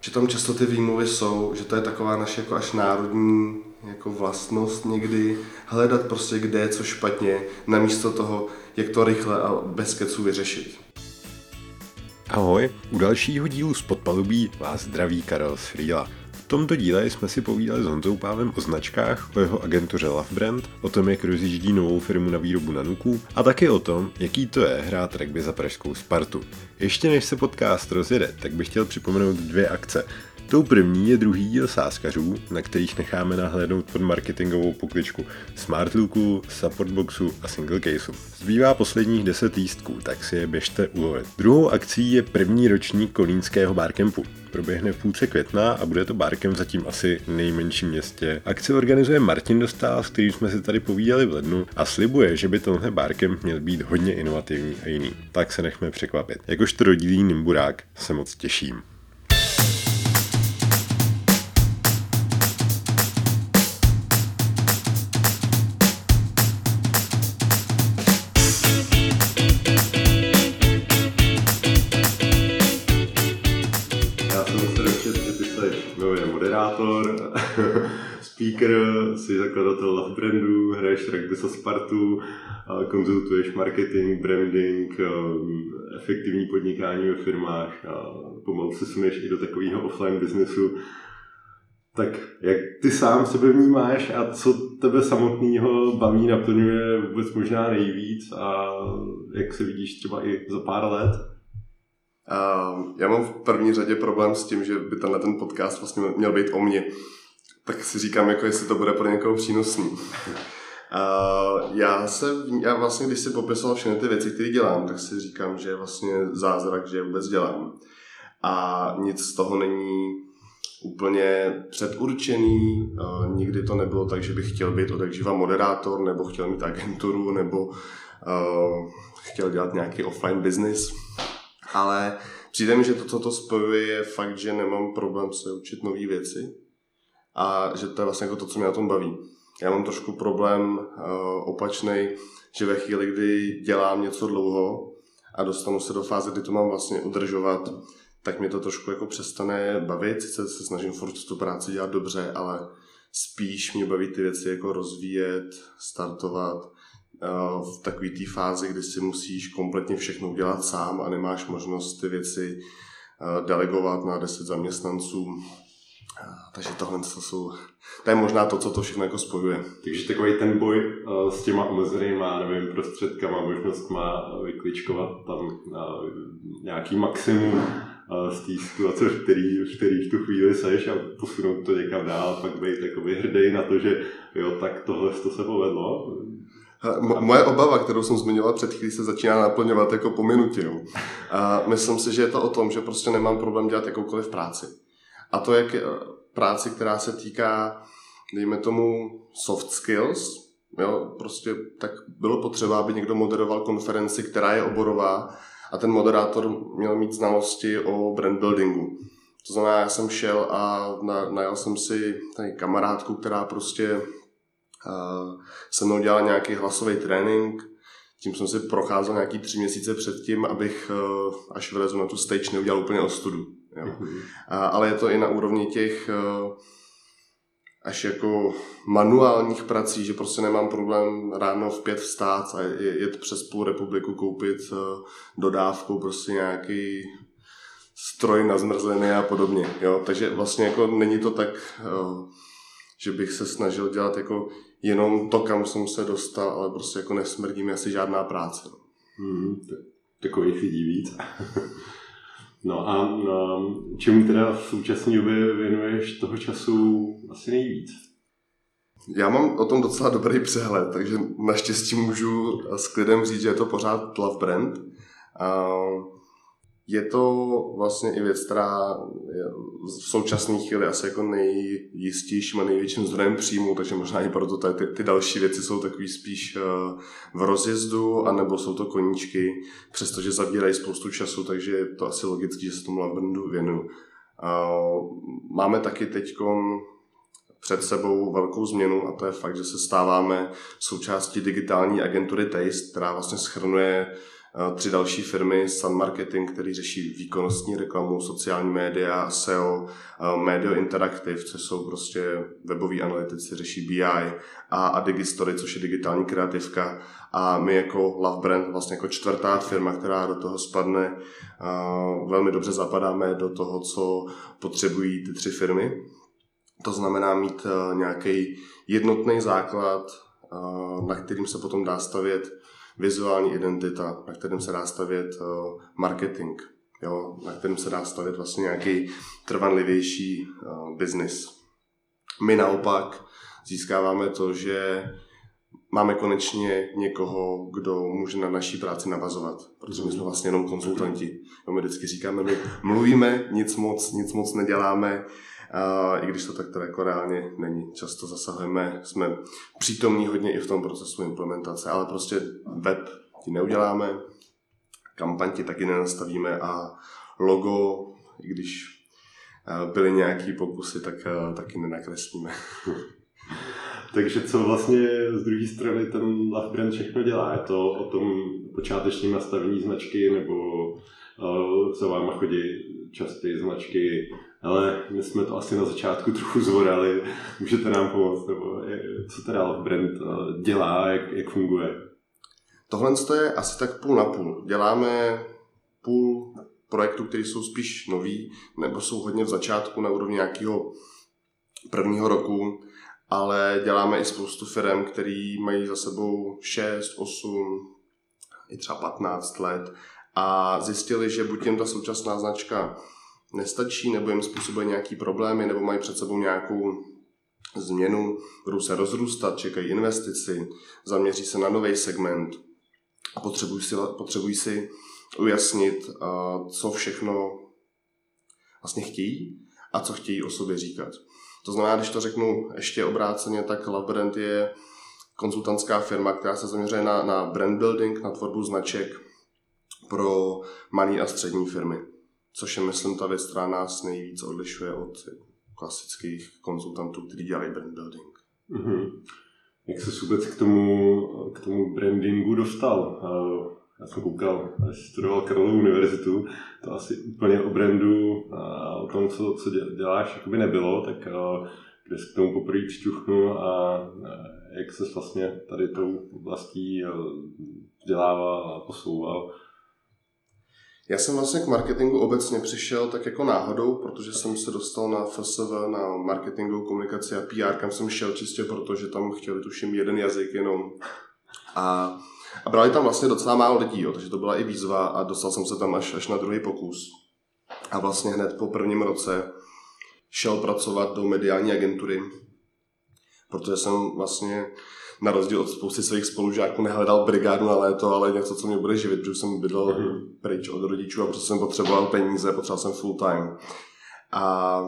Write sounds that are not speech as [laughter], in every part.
že tam často ty výmluvy jsou, že to je taková naše jako až národní jako vlastnost někdy hledat prostě, kde je co špatně, namísto toho, jak to rychle a bez keců vyřešit. Ahoj, u dalšího dílu z podpalubí vás zdraví Karel Srýla tomto díle jsme si povídali s Honzou Pávem o značkách, o jeho agentuře Love Brand, o tom, jak rozjíždí novou firmu na výrobu nanuků a taky o tom, jaký to je hrát rugby za pražskou Spartu. Ještě než se podcast rozjede, tak bych chtěl připomenout dvě akce. Tou první je druhý díl sáskařů, na kterých necháme nahlédnout pod marketingovou pokličku Smart Looku, Support Boxu a Single Caseu. Zbývá posledních 10 lístků, tak si je běžte ulovit. Druhou akcí je první ročník kolínského barkempu. Proběhne v půlce května a bude to barkem zatím asi nejmenším městě. Akci organizuje Martin Dostal, s kterým jsme si tady povídali v lednu a slibuje, že by tenhle barkem měl být hodně inovativní a jiný. Tak se nechme překvapit. Jakožto rodilý nimburák se moc těším. Speaker, jsi zakladatel Love Brandu, hraješ rugby za Spartu, konzultuješ marketing, branding, efektivní podnikání ve firmách a pomalu se suneš i do takového offline biznesu. Tak jak ty sám sebe vnímáš a co tebe samotného baví, naplňuje vůbec možná nejvíc a jak se vidíš třeba i za pár let? Já mám v první řadě problém s tím, že by tenhle ten podcast vlastně měl být o mně tak si říkám, jako jestli to bude pro někoho přínosný. Já se, já vlastně, když si popisoval všechny ty věci, které dělám, tak si říkám, že je vlastně zázrak, že je vůbec dělám. A nic z toho není úplně předurčený, nikdy to nebylo tak, že bych chtěl být odekživa moderátor, nebo chtěl mít agenturu, nebo uh, chtěl dělat nějaký offline business. Ale přijde mi, že to, co to spojuje, je fakt, že nemám problém se učit nové věci a že to je vlastně jako to, co mě na tom baví. Já mám trošku problém uh, opačný, že ve chvíli, kdy dělám něco dlouho a dostanu se do fáze, kdy to mám vlastně udržovat, tak mě to trošku jako přestane bavit. Sice se snažím furt tu práci dělat dobře, ale spíš mě baví ty věci jako rozvíjet, startovat uh, v takové té fázi, kdy si musíš kompletně všechno udělat sám a nemáš možnost ty věci uh, delegovat na 10 zaměstnanců takže tohle to jsou, to je možná to, co to všechno jako spojuje. Takže takový ten boj uh, s těma omezenýma, nevím, prostředkama, možnostma vykličkovat tam uh, nějaký maximum uh, z té situace, v který, v který v tu chvíli seš a posunout to někam dál, pak být takový hrdý na to, že jo, tak tohle to se povedlo. Moje obava, kterou jsem zmiňoval před chvílí, se začíná naplňovat jako po minutě. A myslím si, že je to o tom, že prostě nemám problém dělat jakoukoliv práci. A to je eh, práci, která se týká, dejme tomu, soft skills, jo, prostě tak bylo potřeba, aby někdo moderoval konferenci, která je oborová a ten moderátor měl mít znalosti o brand buildingu. To znamená, já jsem šel a na, najal jsem si tady kamarádku, která prostě uh, se mnou dělala nějaký hlasový trénink, tím jsem si procházel nějaký tři měsíce předtím, abych uh, až vylezu na tu stage neudělal úplně ostudu. Jo. Mm-hmm. A, ale je to i na úrovni těch uh, až jako manuálních prací, že prostě nemám problém ráno v pět vstát a jet přes půl republiku koupit uh, dodávkou prostě nějaký stroj na zmrzliny a podobně. Jo? Takže vlastně jako není to tak, uh, že bych se snažil dělat jako jenom to, kam jsem se dostal, ale prostě jako nesmrdí mi asi žádná práce. Hmm, takových lidí víc. [laughs] no a no, čemu teda v současné době věnuješ toho času asi nejvíc? Já mám o tom docela dobrý přehled, takže naštěstí můžu s klidem říct, že je to pořád Love Brand. Uh, je to vlastně i věc, která v současné chvíli asi jako nejjistějším a největším zdrojem příjmu, takže možná i proto ty, ty další věci jsou takový spíš eh, v rozjezdu, anebo jsou to koníčky, přestože zabírají spoustu času, takže je to asi logické, že se tomu Lavrendu věnuju. Máme taky teď před sebou velkou změnu a to je fakt, že se stáváme součástí digitální agentury Taste, která vlastně schrnuje tři další firmy, Sun Marketing, který řeší výkonnostní reklamu, sociální média, SEO, Medio Interactive, což jsou prostě weboví analytici, řeší BI a, a Digistory, což je digitální kreativka. A my jako Love Brand, vlastně jako čtvrtá firma, která do toho spadne, velmi dobře zapadáme do toho, co potřebují ty tři firmy. To znamená mít nějaký jednotný základ, na kterým se potom dá stavět vizuální identita, na kterém se dá stavět uh, marketing, jo, na kterém se dá stavět vlastně nějaký trvanlivější uh, business. My naopak získáváme to, že máme konečně někoho, kdo může na naší práci navazovat, protože my jsme vlastně jenom konzultanti. My vždycky říkáme, my mluvíme, nic moc, nic moc neděláme, i když to tak teda jako reálně není. Často zasahujeme, jsme přítomní hodně i v tom procesu implementace, ale prostě web ti neuděláme, kampaň ti taky nenastavíme a logo, i když byly nějaký pokusy, tak taky nenakreslíme. [laughs] Takže co vlastně z druhé strany ten Love Brand všechno dělá? Je to o tom počátečním nastavení značky nebo uh, za váma chodí časté značky ale my jsme to asi na začátku trochu zvorali. Můžete nám pomoct, nebo co teda brand eh, dělá, jak, jak funguje? Tohle je asi tak půl na půl. Děláme půl projektů, které jsou spíš nový, nebo jsou hodně v začátku na úrovni nějakého prvního roku, ale děláme i spoustu firm, které mají za sebou 6, 8, i třeba 15 let a zjistili, že buď jim ta současná značka nestačí, nebo jim způsobuje nějaký problémy, nebo mají před sebou nějakou změnu, budou se rozrůstat, čekají investici, zaměří se na nový segment. A potřebují si, potřebují si ujasnit, co všechno vlastně chtějí a co chtějí o sobě říkat. To znamená, když to řeknu ještě obráceně, tak Love je konzultantská firma, která se zaměřuje na, na brand building, na tvorbu značek pro malé a střední firmy což je, myslím, ta věc, která nás nejvíc odlišuje od klasických konzultantů, kteří dělají brand building. Mm-hmm. Jak se vůbec k tomu, k tomu brandingu dostal? Já jsem koukal, až studoval Karlovu univerzitu, to asi úplně o brandu a o tom, co, co děláš, jakoby nebylo, tak kde se k tomu poprvé přičuchnu a jak se vlastně tady tou oblastí vzdělával a posouval. Já jsem vlastně k marketingu obecně přišel tak jako náhodou, protože jsem se dostal na FSV, na marketingovou komunikaci a PR, kam jsem šel čistě proto, že tam chtěli tuším jeden jazyk jenom. A, a brali tam vlastně docela málo lidí, jo, takže to byla i výzva a dostal jsem se tam až, až na druhý pokus. A vlastně hned po prvním roce šel pracovat do mediální agentury, protože jsem vlastně na rozdíl od spousty svých spolužáků nehledal brigádu na léto, ale něco, co mě bude živit, protože jsem bydlel mm-hmm. pryč od rodičů a prostě jsem potřeboval peníze, potřeboval jsem full time. A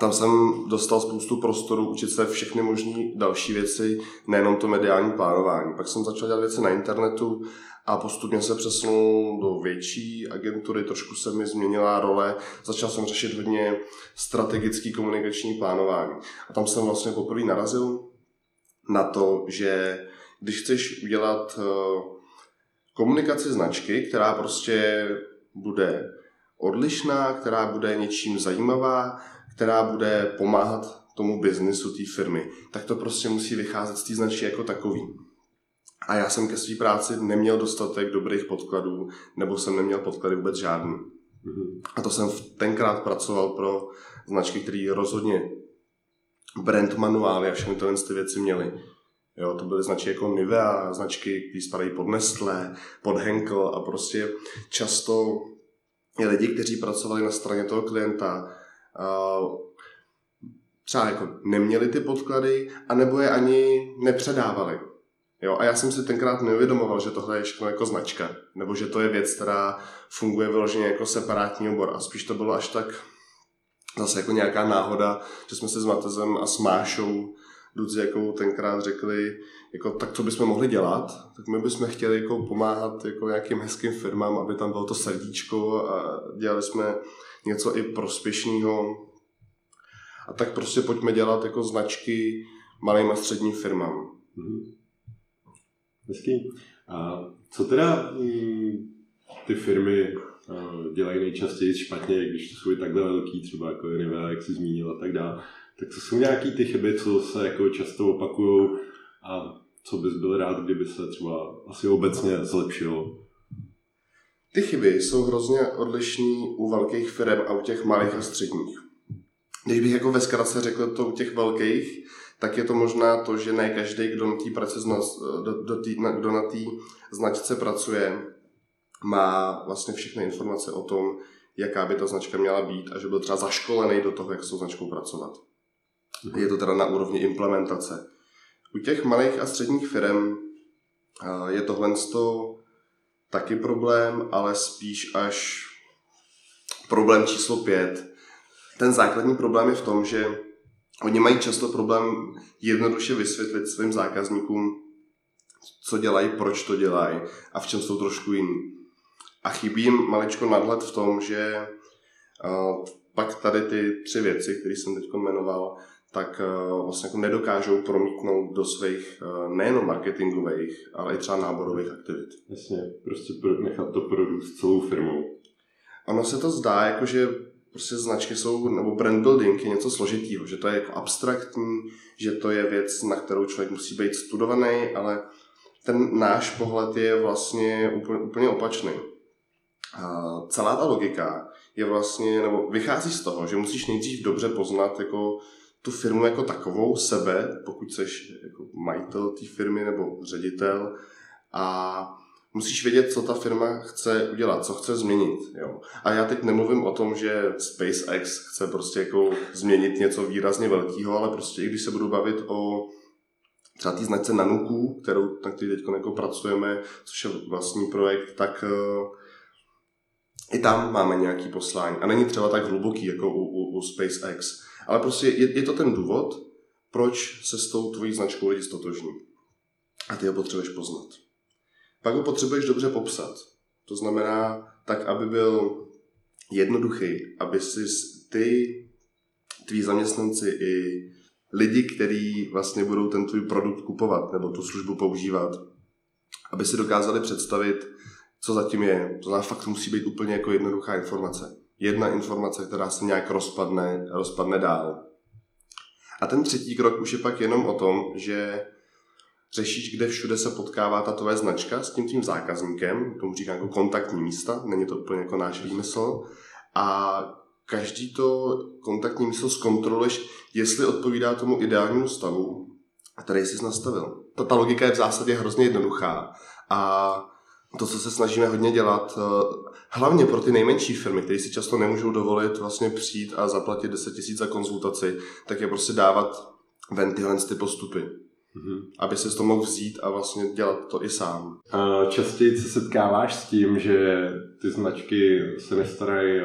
tam jsem dostal spoustu prostoru učit se všechny možné další věci, nejenom to mediální plánování. Pak jsem začal dělat věci na internetu a postupně se přesunul do větší agentury, trošku se mi změnila role, začal jsem řešit hodně strategický komunikační plánování. A tam jsem vlastně poprvé narazil na to, že když chceš udělat eh, komunikaci značky, která prostě bude odlišná, která bude něčím zajímavá, která bude pomáhat tomu biznisu té firmy, tak to prostě musí vycházet z té značky jako takový. A já jsem ke své práci neměl dostatek dobrých podkladů, nebo jsem neměl podklady vůbec žádný. Mhm. A to jsem tenkrát pracoval pro značky, které rozhodně brand manuály a všechny tyhle ty věci měly. Jo, to byly značky jako Nivea, značky, které spadají pod Nestlé, pod Henkel a prostě často lidi, kteří pracovali na straně toho klienta, třeba jako neměli ty podklady, anebo je ani nepředávali. Jo, a já jsem si tenkrát neuvědomoval, že tohle je všechno jako značka, nebo že to je věc, která funguje vyloženě jako separátní obor a spíš to bylo až tak zase jako nějaká náhoda, že jsme se s Matezem a s Mášou Dudzi jako tenkrát řekli, jako, tak co bychom mohli dělat, tak my bychom chtěli jako pomáhat jako nějakým hezkým firmám, aby tam bylo to srdíčko a dělali jsme něco i prospěšného. A tak prostě pojďme dělat jako značky malým a středním firmám. Mm-hmm. Hezký. A co teda mm, ty firmy uh, dělají nejčastěji špatně, když to jsou takhle velký, třeba jako Univel, jak jsi zmínil a tak dále, tak to jsou nějaký ty chyby, co se jako často opakují a co bys byl rád, kdyby se třeba asi obecně zlepšilo? Ty chyby jsou hrozně odlišný u velkých firm a u těch malých a středních. Když bych jako ve zkratce řekl to u těch velkých, tak je to možná to, že ne každý, kdo na té praci, do, do tý, kdo na té značce pracuje, má vlastně všechny informace o tom, jaká by ta značka měla být a že byl třeba zaškolený do toho, jak s tou značkou pracovat. Je to teda na úrovni implementace. U těch malých a středních firm je tohle taky problém, ale spíš až problém číslo pět. Ten základní problém je v tom, že oni mají často problém jednoduše vysvětlit svým zákazníkům, co dělají, proč to dělají a v čem jsou trošku jiní. A chybí jim maličko nadhled v tom, že uh, pak tady ty tři věci, které jsem teď jmenoval, tak uh, vlastně jako nedokážou promítnout do svých uh, nejenom marketingových, ale i třeba náborových aktivit. Jasně, prostě nechat to produkt celou firmou. Ono se to zdá, jako že prostě značky jsou, nebo brand building je něco složitýho, že to je jako abstraktní, že to je věc, na kterou člověk musí být studovaný, ale ten náš pohled je vlastně úplně, úplně opačný. A celá ta logika je vlastně, nebo vychází z toho, že musíš nejdřív dobře poznat jako tu firmu jako takovou, sebe, pokud jsi jako majitel té firmy nebo ředitel a musíš vědět, co ta firma chce udělat, co chce změnit. Jo. A já teď nemluvím o tom, že SpaceX chce prostě jako změnit něco výrazně velkého, ale prostě i když se budu bavit o třeba té značce Nanuku, kterou, na který teď jako pracujeme, což je vlastní projekt, tak uh, i tam máme nějaký poslání. A není třeba tak hluboký jako u, u, u SpaceX. Ale prostě je, je to ten důvod, proč se s tou tvojí značkou lidi stotožní. A ty ho potřebuješ poznat. Pak ho potřebuješ dobře popsat. To znamená tak, aby byl jednoduchý, aby si ty, tví zaměstnanci i lidi, kteří vlastně budou ten tvůj produkt kupovat nebo tu službu používat, aby si dokázali představit, co zatím je. To znamená, fakt musí být úplně jako jednoduchá informace. Jedna informace, která se nějak rozpadne, rozpadne dál. A ten třetí krok už je pak jenom o tom, že řešíš, kde všude se potkává ta tvoje značka s tím tím zákazníkem, tomu říkám jako kontaktní místa, není to úplně jako náš výmysl, a každý to kontaktní místo zkontroluješ, jestli odpovídá tomu ideálnímu stavu, který jsi nastavil. Ta, ta logika je v zásadě hrozně jednoduchá a to, co se snažíme hodně dělat, eh, hlavně pro ty nejmenší firmy, které si často nemůžou dovolit vlastně přijít a zaplatit 10 000 za konzultaci, tak je prostě dávat ven tyhle ty postupy. Mm-hmm. Aby se to mohl vzít a vlastně dělat to i sám. A častěji se setkáváš s tím, že ty značky se nestarají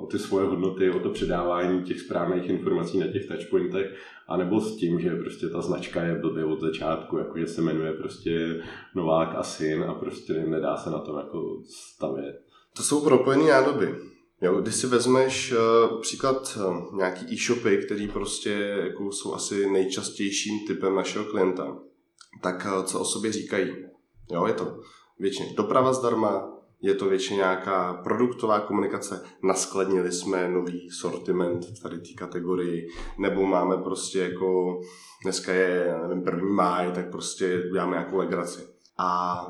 o ty svoje hodnoty, o to předávání těch správných informací na těch touchpointech, anebo s tím, že prostě ta značka je blbě od začátku, jako že se jmenuje prostě Novák a syn a prostě nedá se na tom jako stavět. To jsou propojené nádoby. Jo, když si vezmeš uh, příklad uh, nějaký e-shopy, který prostě jako jsou asi nejčastějším typem našeho klienta, tak uh, co o sobě říkají? Jo, je to většině doprava zdarma, je to většině nějaká produktová komunikace, naskladnili jsme nový sortiment v tady té kategorii, nebo máme prostě jako, dneska je, nevím, první máj, tak prostě děláme nějakou legraci. A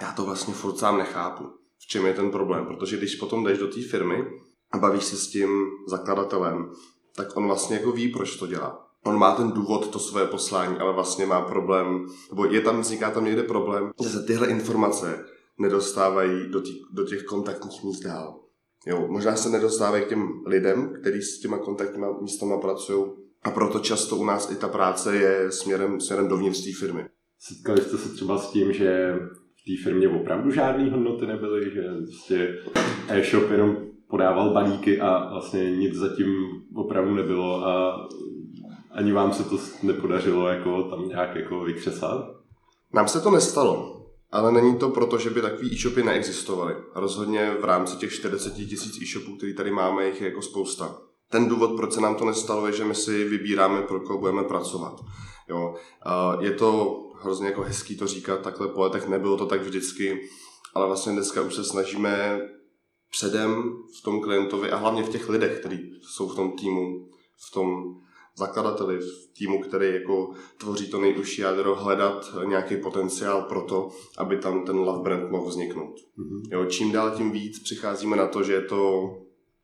já to vlastně furt sám nechápu čem je ten problém. Protože když potom jdeš do té firmy a bavíš se s tím zakladatelem, tak on vlastně jako ví, proč to dělá. On má ten důvod, to své poslání, ale vlastně má problém, nebo je tam, vzniká tam někde problém, že se tyhle informace nedostávají do, tý, do těch kontaktních míst dál. Jo, možná se nedostávají k těm lidem, kteří s těma kontaktníma místama pracují a proto často u nás i ta práce je směrem, směrem dovnitř té firmy. Setkali jste se třeba s tím, že té firmě opravdu žádné hodnoty nebyly, že prostě e-shop jenom podával balíky a vlastně nic zatím opravdu nebylo a ani vám se to nepodařilo jako tam nějak jako vykřesat? Nám se to nestalo, ale není to proto, že by takový e-shopy neexistovaly. Rozhodně v rámci těch 40 tisíc e-shopů, který tady máme, jich je jako spousta. Ten důvod, proč se nám to nestalo, je, že my si vybíráme, pro koho budeme pracovat. Jo. Je to hrozně jako hezký to říkat takhle po letech, nebylo to tak vždycky, ale vlastně dneska už se snažíme předem v tom klientovi a hlavně v těch lidech, kteří jsou v tom týmu, v tom zakladateli, v týmu, který jako tvoří to nejužší jádro, hledat nějaký potenciál pro to, aby tam ten love brand mohl vzniknout. Mm-hmm. Jo, čím dál tím víc přicházíme na to, že je to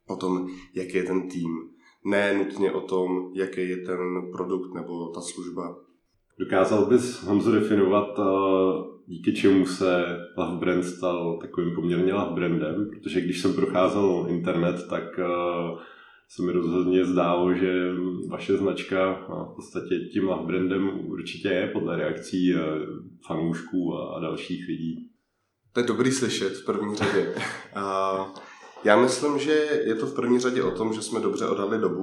o tom, jaký je ten tým. Ne nutně o tom, jaký je ten produkt nebo ta služba. Dokázal bys, Honzo, definovat, díky čemu se Love Brand stal takovým poměrně Love Brandem? Protože když jsem procházel internet, tak se mi rozhodně zdálo, že vaše značka v podstatě tím Love Brandem určitě je podle reakcí fanoušků a dalších lidí. To je dobrý slyšet v první řadě. Já myslím, že je to v první řadě o tom, že jsme dobře odhadli dobu,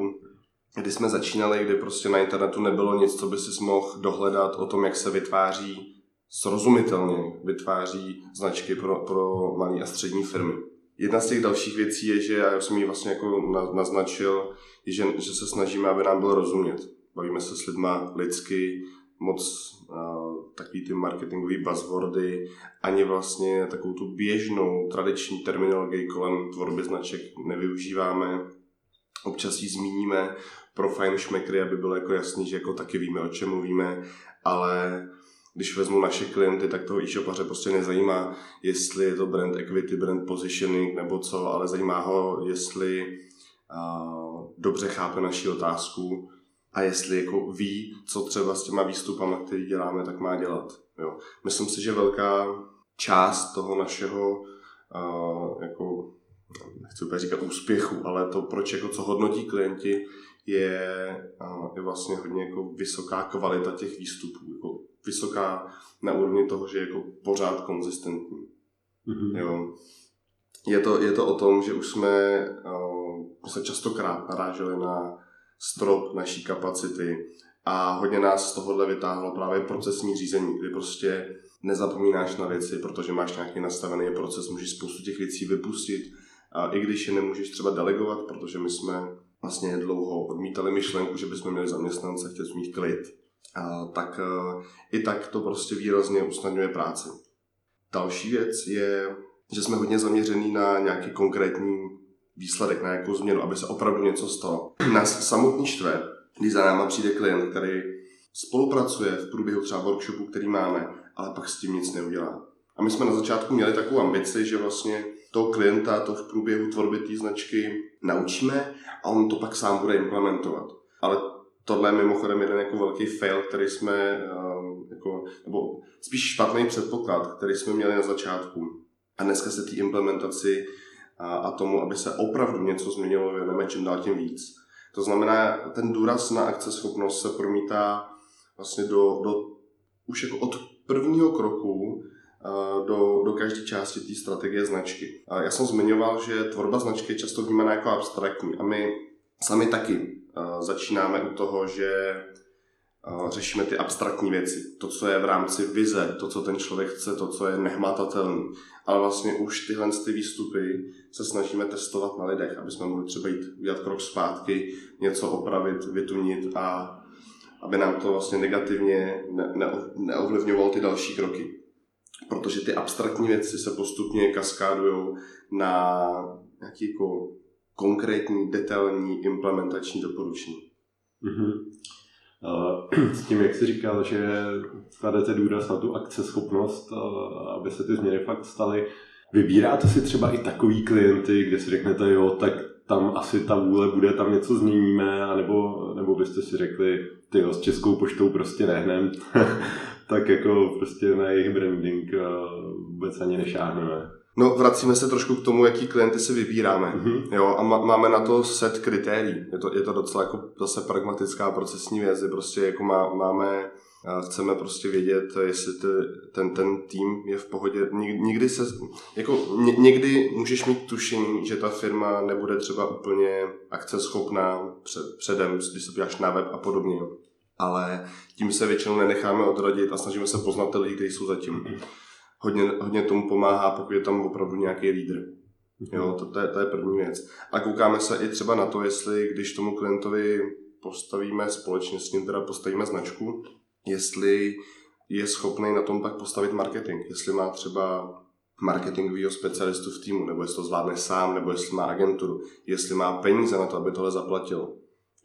kdy jsme začínali, kdy prostě na internetu nebylo nic, co by si mohl dohledat o tom, jak se vytváří srozumitelně vytváří značky pro, pro malé a střední firmy. Jedna z těch dalších věcí je, že já jsem ji vlastně jako naznačil, je, že, že se snažíme, aby nám bylo rozumět. Bavíme se s lidma lidsky, moc uh, takový ty marketingové buzzwordy, ani vlastně takovou tu běžnou tradiční terminologii kolem tvorby značek nevyužíváme. Občas ji zmíníme pro fajn šmekry, aby bylo jako jasný, že jako taky víme, o čem mluvíme, ale když vezmu naše klienty, tak toho e-shopaře prostě nezajímá, jestli je to brand equity, brand positioning nebo co, ale zajímá ho, jestli uh, dobře chápe naši otázku a jestli jako ví, co třeba s těma výstupama, který děláme, tak má dělat. Jo. Myslím si, že velká část toho našeho uh, jako nechci úplně říkat úspěchu, ale to, proč jako co hodnotí klienti, je, je vlastně hodně jako vysoká kvalita těch výstupů. Jako vysoká na úrovni toho, že je jako pořád konzistentní. Mm-hmm. Jo. Je, to, je to o tom, že už jsme uh, se častokrát naráželi na strop naší kapacity a hodně nás z tohohle vytáhlo právě procesní řízení, kdy prostě nezapomínáš na věci, protože máš nějaký nastavený proces, můžeš spoustu těch věcí vypustit, a i když je nemůžeš třeba delegovat, protože my jsme vlastně dlouho odmítali myšlenku, že bychom měli zaměstnance, chtěli jsme mít klid, a, tak a, i tak to prostě výrazně usnadňuje práci. Další věc je, že jsme hodně zaměřený na nějaký konkrétní výsledek, na nějakou změnu, aby se opravdu něco stalo. [clears throat] Nás samotný štve, když za náma přijde klient, který spolupracuje v průběhu třeba workshopu, který máme, ale pak s tím nic neudělá. A my jsme na začátku měli takovou ambici, že vlastně toho klienta to v průběhu tvorby té značky naučíme a on to pak sám bude implementovat. Ale tohle je mimochodem jeden jako velký fail, který jsme, um, jako, nebo spíš špatný předpoklad, který jsme měli na začátku. A dneska se té implementaci a, a tomu, aby se opravdu něco změnilo, věnujeme čím dál tím víc. To znamená, ten důraz na akceschopnost se promítá vlastně do, do už jako od prvního kroku do, do každé části té strategie značky. Já jsem zmiňoval, že tvorba značky je často vnímaná jako abstraktní a my sami taky začínáme u toho, že řešíme ty abstraktní věci. To, co je v rámci vize, to, co ten člověk chce, to, co je nehmatatelné. Ale vlastně už tyhle ty výstupy se snažíme testovat na lidech, aby jsme mohli třeba jít udělat krok zpátky, něco opravit, vytunit a aby nám to vlastně negativně ne, ne, neovlivňovalo ty další kroky. Protože ty abstraktní věci se postupně kaskádují na nějaký jako konkrétní, detailní implementační doporučení. Mm-hmm. [clears throat] S tím, jak jsi říkal, že kladete důraz na tu akceschopnost, aby se ty změny fakt staly, vybíráte si třeba i takový klienty, kde si řeknete, jo, tak tam asi ta vůle bude, tam něco změníme, anebo, nebo byste si řekli, ty s Českou poštou prostě nehnem, [laughs] tak jako prostě na jejich branding vůbec ani nešáhneme. No, vracíme se trošku k tomu, jaký klienty si vybíráme. Mm-hmm. Jo, a má, máme na to set kritérií. Je to, je to docela jako zase pragmatická procesní věc, prostě jako má, máme chceme prostě vědět, jestli ty, ten, ten tým je v pohodě. Nikdy se, jako ně, někdy můžeš mít tušení, že ta firma nebude třeba úplně akceschopná před, předem, když se podíváš na web a podobně. Ale tím se většinou nenecháme odradit a snažíme se poznat ty lidi, kteří jsou zatím. Hodně, hodně tomu pomáhá, pokud je tam opravdu nějaký lídr. Jo, to, to, je, to je první věc. A koukáme se i třeba na to, jestli když tomu klientovi postavíme společně s ním, teda postavíme značku, jestli je schopný na tom pak postavit marketing. Jestli má třeba marketingového specialistu v týmu, nebo jestli to zvládne sám, nebo jestli má agenturu, jestli má peníze na to, aby tohle zaplatil.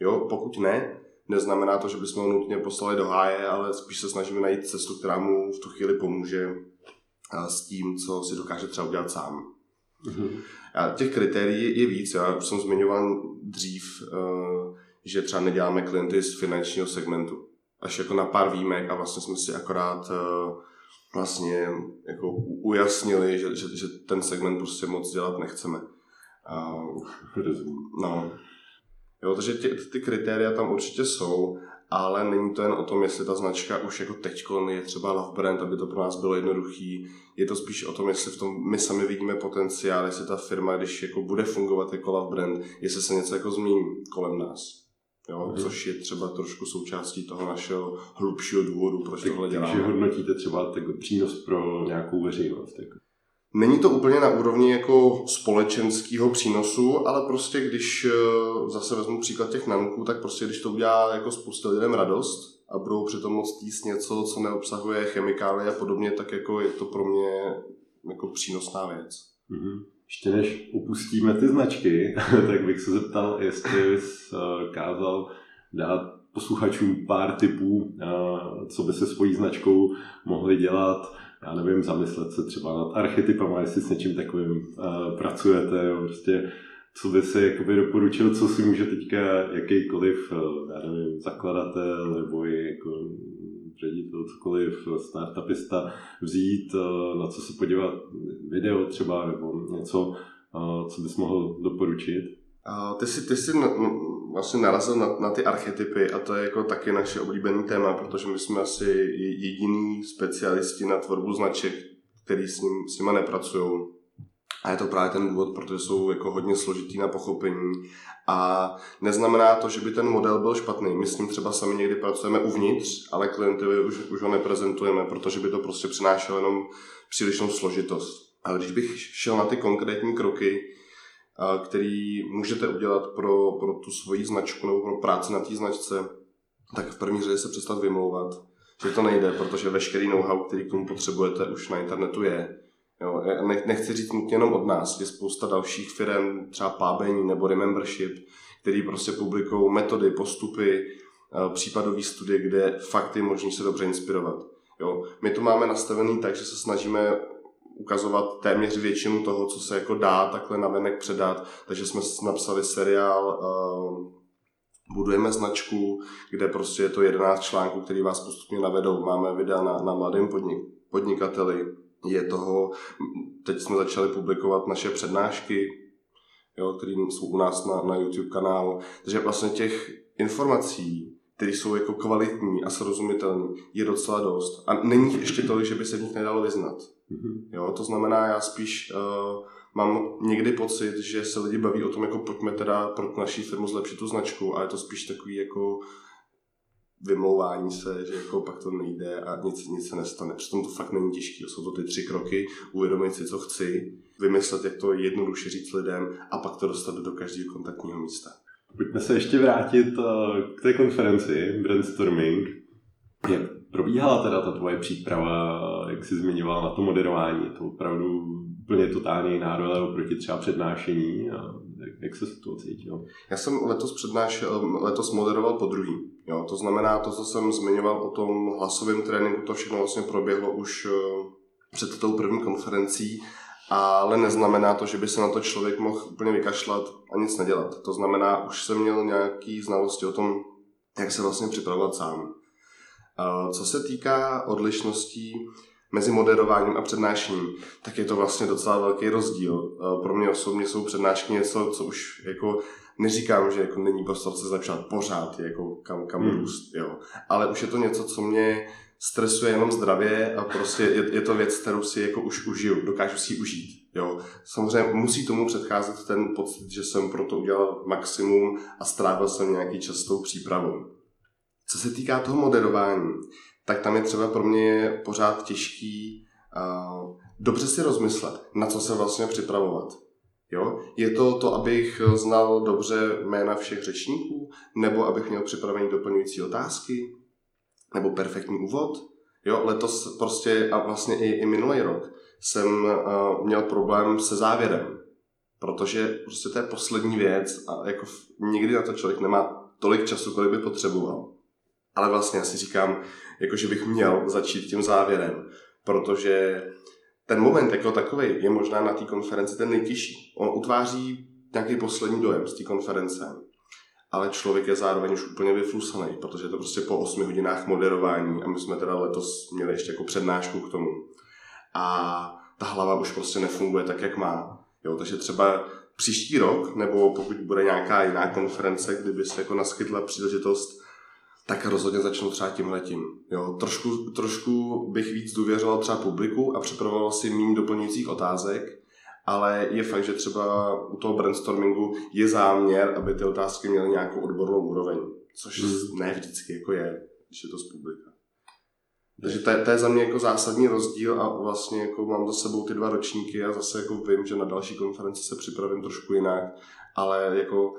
Jo, pokud ne, neznamená to, že bychom ho nutně poslali do háje, ale spíš se snažíme najít cestu, která mu v tu chvíli pomůže s tím, co si dokáže třeba udělat sám. Mm-hmm. A těch kritérií je víc. Já už jsem zmiňoval dřív, eh, že třeba neděláme klienty z finančního segmentu. Až jako na pár výjimek a vlastně jsme si akorát eh, vlastně jako ujasnili, že, že, že ten segment prostě moc dělat nechceme. No. Jo, takže ty, ty kritéria tam určitě jsou, ale není to jen o tom, jestli ta značka už jako teď je třeba love brand, aby to pro nás bylo jednoduchý. Je to spíš o tom, jestli v tom my sami vidíme potenciál, jestli ta firma, když jako bude fungovat jako love brand, jestli se něco jako změní kolem nás. Jo, mm. což je třeba trošku součástí toho našeho hlubšího důvodu, proč tak, tohle děláme. Takže hodnotíte třeba tak přínos pro nějakou veřejnost? Jako. Není to úplně na úrovni jako společenského přínosu, ale prostě když eh, zase vezmu příklad těch nanků, tak prostě když to udělá jako spousta lidem radost a budou přitom moc jíst něco, co neobsahuje chemikálie a podobně, tak jako je to pro mě jako přínosná věc. Mm-hmm. Ještě než opustíme ty značky, [laughs] tak bych se zeptal, jestli bys eh, kázal dát posluchačům pár tipů, eh, co by se svojí značkou mohli dělat, já nevím, zamyslet se třeba nad archetypama, jestli s něčím takovým uh, pracujete, jo, prostě co by si jakoby doporučil, co si může teďka jakýkoliv, uh, já nevím, zakladatel nebo i jako ředitel, cokoliv, startupista vzít, na co se podívat, video třeba nebo něco, co bys mohl doporučit? Ty jsi, ty jsi vlastně narazil na, na ty archetypy a to je jako taky naše oblíbený téma, protože my jsme asi jediný specialisti na tvorbu značek, který s, ním, s nima nepracují. A je to právě ten důvod, protože jsou jako hodně složitý na pochopení. A neznamená to, že by ten model byl špatný. My s ním třeba sami někdy pracujeme uvnitř, ale klientovi už, už ho neprezentujeme, protože by to prostě přinášelo jenom přílišnou složitost. Ale když bych šel na ty konkrétní kroky, který můžete udělat pro, pro tu svoji značku nebo pro práci na té značce, tak v první řadě se přestat vymlouvat, že to nejde, protože veškerý know-how, který k tomu potřebujete, už na internetu je. Jo, nechci říct nutně jenom od nás, je spousta dalších firm, třeba Pábení nebo Remembership, který prostě publikují metody, postupy, případové studie, kde fakt je možné se dobře inspirovat. Jo. My to máme nastavený tak, že se snažíme ukazovat téměř většinu toho, co se jako dá takhle navenek předat. Takže jsme napsali seriál uh, Budujeme značku, kde prostě je to 11 článků, který vás postupně navedou. Máme videa na, na mladém podnik, podnikateli, je toho, teď jsme začali publikovat naše přednášky, jo, které jsou u nás na, na YouTube kanálu. Takže vlastně těch informací, které jsou jako kvalitní a srozumitelné, je docela dost. A není ještě tolik, že by se v nich nedalo vyznat. Mm-hmm. Jo, to znamená, já spíš uh, mám někdy pocit, že se lidi baví o tom, jako pojďme teda pro naší firmu zlepšit tu značku a je to spíš takový jako vymlouvání se, že jako pak to nejde a nic, nic se nestane. Přitom to fakt není těžké. Jsou to ty tři kroky, uvědomit si, co chci, vymyslet, jak to jednoduše říct lidem a pak to dostat do každého kontaktního místa. Pojďme se ještě vrátit eh, k té konferenci Brainstorming. Jak probíhala teda ta tvoje příprava, jak jsi zmiňoval na to moderování? To opravdu úplně totálně jiná role oproti třeba přednášení. A jak se to cítil? Já jsem letos přednášel, letos moderoval po druhý. Jo, to znamená to, co jsem zmiňoval o tom hlasovém tréninku, to všechno vlastně proběhlo už eh, před tou první konferencí, ale neznamená to, že by se na to člověk mohl úplně vykašlat a nic nedělat. To znamená, už jsem měl nějaký znalosti o tom, jak se vlastně připravovat sám. Co se týká odlišností mezi moderováním a přednášením, tak je to vlastně docela velký rozdíl. Pro mě osobně jsou přednášky něco, co už jako neříkám, že jako není prostor se zlepšovat pořád, jako kam, kam hmm. růst, jo. Ale už je to něco, co mě stresuje jenom zdravě a prostě je, je to věc, kterou si jako už užiju, dokážu si ji užít. Jo. Samozřejmě musí tomu předcházet ten pocit, že jsem pro to udělal maximum a strávil jsem nějaký čas tou přípravou. Co se týká toho moderování, tak tam je třeba pro mě pořád těžký uh, dobře si rozmyslet, na co se vlastně připravovat. Jo? Je to to, abych znal dobře jména všech řečníků, nebo abych měl připravený doplňující otázky, nebo perfektní úvod. Jo, letos prostě a vlastně i, i minulý rok jsem uh, měl problém se závěrem, protože prostě to je poslední věc a jako nikdy na to člověk nemá tolik času, kolik by potřeboval. Ale vlastně já si říkám, jako že bych měl začít tím závěrem, protože ten moment jako takový je možná na té konferenci ten nejtěžší. On utváří nějaký poslední dojem z té konference, ale člověk je zároveň už úplně vyflusaný, protože je to prostě po 8 hodinách moderování a my jsme teda letos měli ještě jako přednášku k tomu. A ta hlava už prostě nefunguje tak, jak má. Jo, takže třeba příští rok, nebo pokud bude nějaká jiná konference, kdyby se jako naskytla příležitost, tak rozhodně začnu třeba tím letím. Jo, trošku, trošku bych víc důvěřoval třeba publiku a připravoval si méně doplňujících otázek, ale je fakt, že třeba u toho brainstormingu je záměr, aby ty otázky měly nějakou odbornou úroveň, což hmm. ne vždycky jako je, když je to z publika. Takže to je, to je za mě jako zásadní rozdíl a vlastně jako mám za sebou ty dva ročníky a zase jako vím, že na další konferenci se připravím trošku jinak, ale jako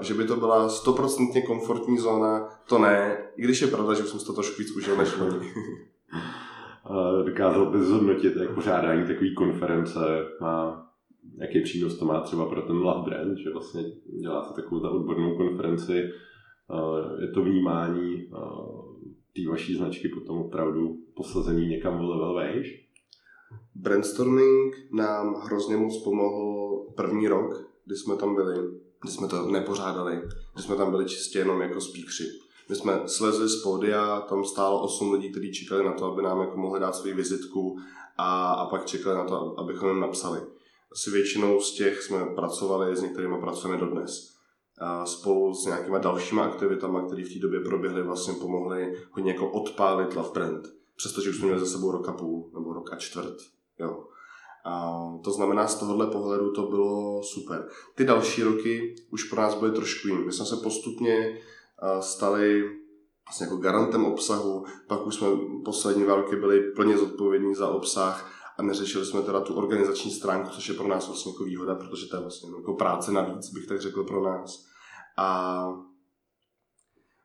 že by to byla stoprocentně komfortní zóna, to ne, i když je pravda, že jsem to trošku víc užil než loni. [laughs] Dokázal bys zhodnotit, jak pořádání takové konference má, jaký přínos to má třeba pro ten Love Brand, že vlastně děláte takovou ta odbornou konferenci, je to vnímání té vaší značky potom opravdu posazený někam o level vejš? Brainstorming nám hrozně moc pomohl první rok, kdy jsme tam byli, kdy jsme to nepořádali, kdy jsme tam byli čistě jenom jako speakři. My jsme slezli z pódia, tam stálo 8 lidí, kteří čekali na to, aby nám jako mohli dát svou vizitku a, a pak čekali na to, abychom jim napsali. Asi většinou z těch jsme pracovali, s některými pracujeme dodnes a spolu s nějakýma dalšíma aktivitama, které v té době proběhly, vlastně pomohly hodně jako odpálit Love Brand. Přestože už jsme měli za sebou rok a půl, nebo rok a čtvrt. Jo. A to znamená, z tohohle pohledu to bylo super. Ty další roky už pro nás byly trošku jiné. My jsme se postupně stali vlastně jako garantem obsahu, pak už jsme poslední války byli plně zodpovědní za obsah a neřešili jsme teda tu organizační stránku, což je pro nás vlastně jako výhoda, protože to je vlastně jako práce navíc, bych tak řekl pro nás. A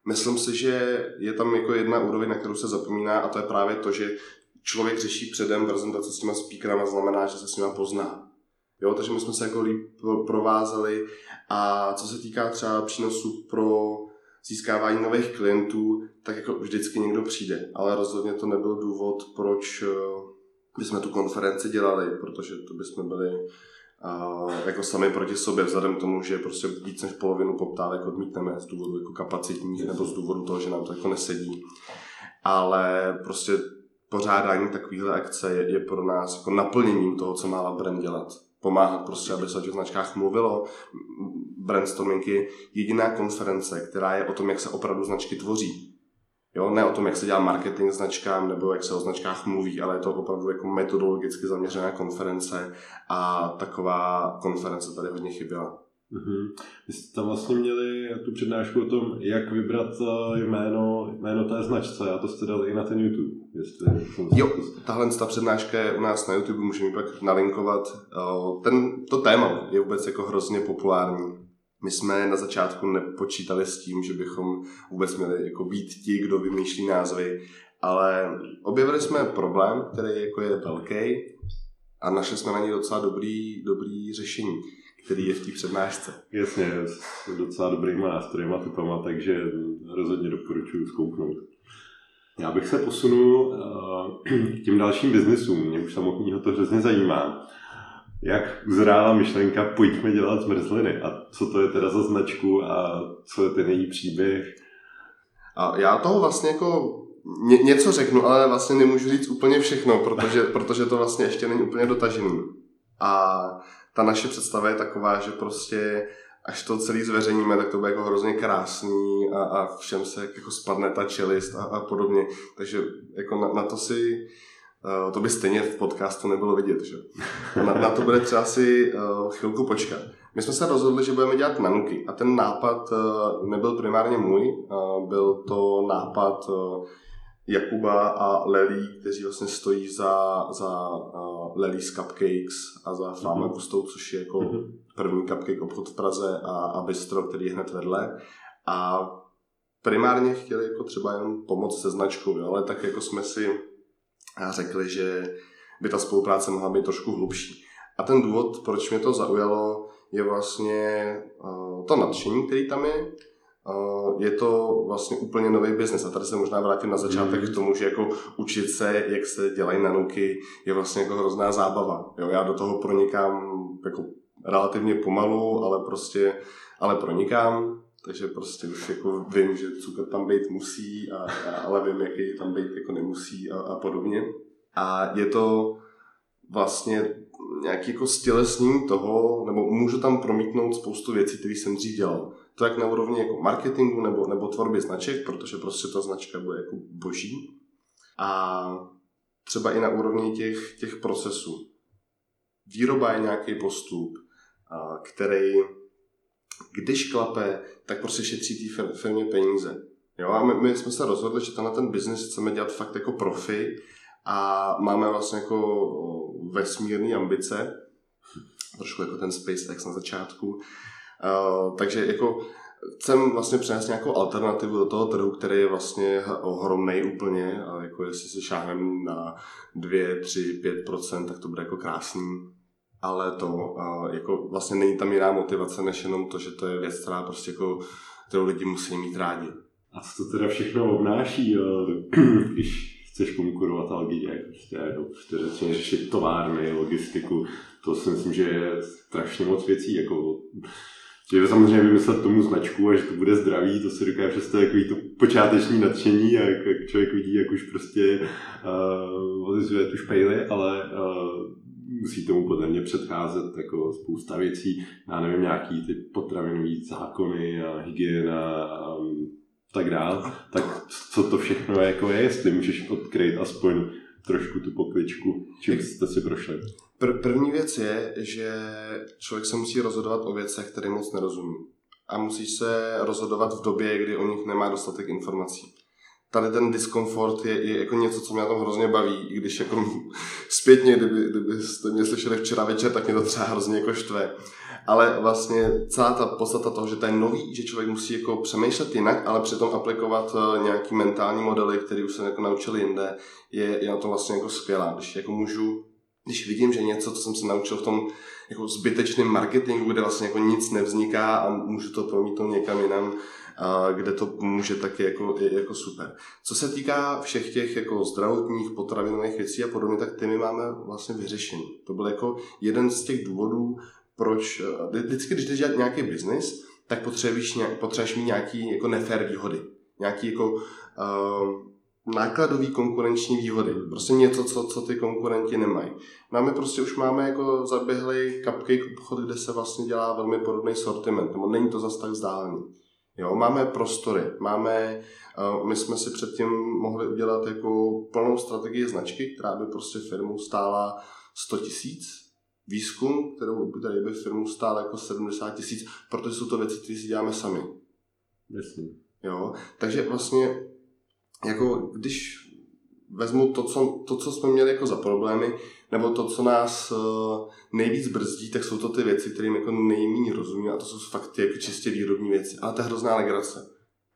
myslím si, že je tam jako jedna úroveň, na kterou se zapomíná a to je právě to, že člověk řeší předem prezentace s těma speakerama, znamená, že se s nimi pozná. Jo, takže my jsme se jako líp provázeli a co se týká třeba přínosu pro získávání nových klientů, tak jako vždycky někdo přijde, ale rozhodně to nebyl důvod, proč bychom tu konferenci dělali, protože to bychom byli uh, jako sami proti sobě, vzhledem k tomu, že prostě víc než polovinu poptávek odmítneme z důvodu jako kapacitních nebo z důvodu toho, že nám to jako nesedí. Ale prostě pořádání takovéhle akce je, je pro nás jako naplněním toho, co má Labrem dělat. Pomáhat prostě, aby se o těch značkách mluvilo. Brainstorming je jediná konference, která je o tom, jak se opravdu značky tvoří Jo, ne o tom, jak se dělá marketing značkám nebo jak se o značkách mluví, ale je to opravdu jako metodologicky zaměřená konference a taková konference tady hodně chyběla. Mm-hmm. Vy jste tam vlastně měli tu přednášku o tom, jak vybrat eh, jméno, jméno té značce a to jste dali i na ten YouTube. Jestli jo, tahle ta přednáška je u nás na YouTube, můžeme pak nalinkovat. Eh, ten, to téma je vůbec jako hrozně populární my jsme na začátku nepočítali s tím, že bychom vůbec měli jako být ti, kdo vymýšlí názvy, ale objevili jsme problém, který jako je velký a našli jsme na něj docela dobrý, dobrý řešení, který je v té přednášce. Jasně, s docela dobrýma nástrojima, typama, takže rozhodně doporučuji zkouknout. Já bych se posunul uh, k těm dalším biznisům. Mě už samotného to hrozně zajímá jak uzrála myšlenka, pojďme dělat zmrzliny. A co to je teda za značku a co je ten její příběh? A já toho vlastně jako ně, něco řeknu, ale vlastně nemůžu říct úplně všechno, protože, [laughs] protože to vlastně ještě není úplně dotažený. A ta naše představa je taková, že prostě až to celý zveřejníme, tak to bude jako hrozně krásný a, a všem se jako spadne ta čelist a, a podobně. Takže jako na, na to si to by stejně v podcastu nebylo vidět, že? Na, na to bude třeba si uh, chvilku počkat. My jsme se rozhodli, že budeme dělat nanuky a ten nápad uh, nebyl primárně můj, byl to nápad Jakuba a Lely, kteří vlastně stojí za, za Lely's Cupcakes a za Fáma mm-hmm. Gustou, což je jako mm-hmm. první cupcake obchod v Praze a, a Bistro, který je hned vedle. A primárně chtěli jako třeba jenom pomoct se značkou, jo? ale tak jako jsme si a řekli, že by ta spolupráce mohla být trošku hlubší. A ten důvod, proč mě to zaujalo, je vlastně uh, to nadšení, který tam je. Uh, je to vlastně úplně nový biznes. A tady se možná vrátím na začátek mm. k tomu, že jako učit se, jak se dělají nanuky, je vlastně jako hrozná zábava. Jo, já do toho pronikám jako relativně pomalu, ale prostě, ale pronikám, takže prostě už jako vím, že cukr tam být musí, a, a, ale vím, jaký tam být jako nemusí a, a podobně. A je to vlastně nějaký jako stělesním toho, nebo můžu tam promítnout spoustu věcí, které jsem dřív dělal. To jak na úrovni jako marketingu nebo, nebo tvorby značek, protože prostě ta značka bude jako boží. A třeba i na úrovni těch, těch procesů. Výroba je nějaký postup, který, když klape, tak prostě šetří té firmě peníze. Jo, a my, my jsme se rozhodli, že tenhle ten biznis chceme dělat fakt jako profi a máme vlastně jako vesmírné ambice, trošku jako ten SpaceX na začátku. Uh, takže jako chcem vlastně přinést nějakou alternativu do toho trhu, který je vlastně ohromný úplně, a jako jestli se šáhneme na 2, 3, 5% tak to bude jako krásný. Ale to jako vlastně není tam jiná motivace, než jenom to, že to je věc, která prostě jako, kterou lidi musí mít rádi. A co to teda všechno obnáší, [clears throat] když chceš konkurovat Algině, prostě čtyřečně řešit továrny, logistiku, to si myslím, že je strašně moc věcí, jako že samozřejmě vymyslet tomu značku a že to bude zdravý, to se dokáže představit takový to počáteční nadšení jak, jak člověk vidí, jak už prostě uh, odizuje tu špejly, ale uh, musí tomu podle mě předcházet jako spousta věcí, já nevím, nějaký ty potravinové zákony a hygiena a tak dál, tak co to všechno je, jako je, jestli můžeš odkryt aspoň trošku tu pokličku, čím jste si prošli. Pr- první věc je, že člověk se musí rozhodovat o věcech, které moc nerozumí. A musí se rozhodovat v době, kdy o nich nemá dostatek informací. Tady ten diskomfort je, je jako něco, co mě na tom hrozně baví, i když jako [laughs] zpětně, kdyby, kdybyste mě slyšeli včera večer, tak mě to třeba hrozně jako štve ale vlastně celá ta podstata toho, že to je nový, že člověk musí jako přemýšlet jinak, ale přitom aplikovat eh, nějaký mentální modely, které už se jako naučili jinde, je, je na to vlastně jako skvělá. Když jako můžu, když vidím, že něco, co jsem se naučil v tom jako zbytečném marketingu, kde vlastně jako nic nevzniká a můžu to promítnout někam jinam, kde to může taky jako, jako super. Co se týká všech těch jako zdravotních, potravinových věcí a podobně, tak ty my máme vlastně vyřešení. To byl jako jeden z těch důvodů, proč, eh, vždycky, když jdeš dělat nějaký biznis, tak potřebuješ, potřebuješ mít nějaký jako nefér výhody. Nějaký jako uh, nákladový konkurenční výhody. Prostě něco, co, co ty konkurenti nemají. Máme prostě, už máme jako zaběhlý cupcake obchod, kde se vlastně dělá velmi podobný sortiment, nebo není to zas tak vzdálený. Jo, máme prostory, máme, uh, my jsme si předtím mohli udělat jako plnou strategii značky, která by prostě firmu stála 100 tisíc, výzkum, kterou by tady by firmu stál jako 70 tisíc, protože jsou to věci, které si děláme sami. Jasně. Jo, takže vlastně jako když vezmu to co, to, co jsme měli jako za problémy, nebo to, co nás uh, nejvíc brzdí, tak jsou to ty věci, kterým jako nejméně rozumím a to jsou fakt ty jako čistě výrobní věci. Ale to je hrozná legrace.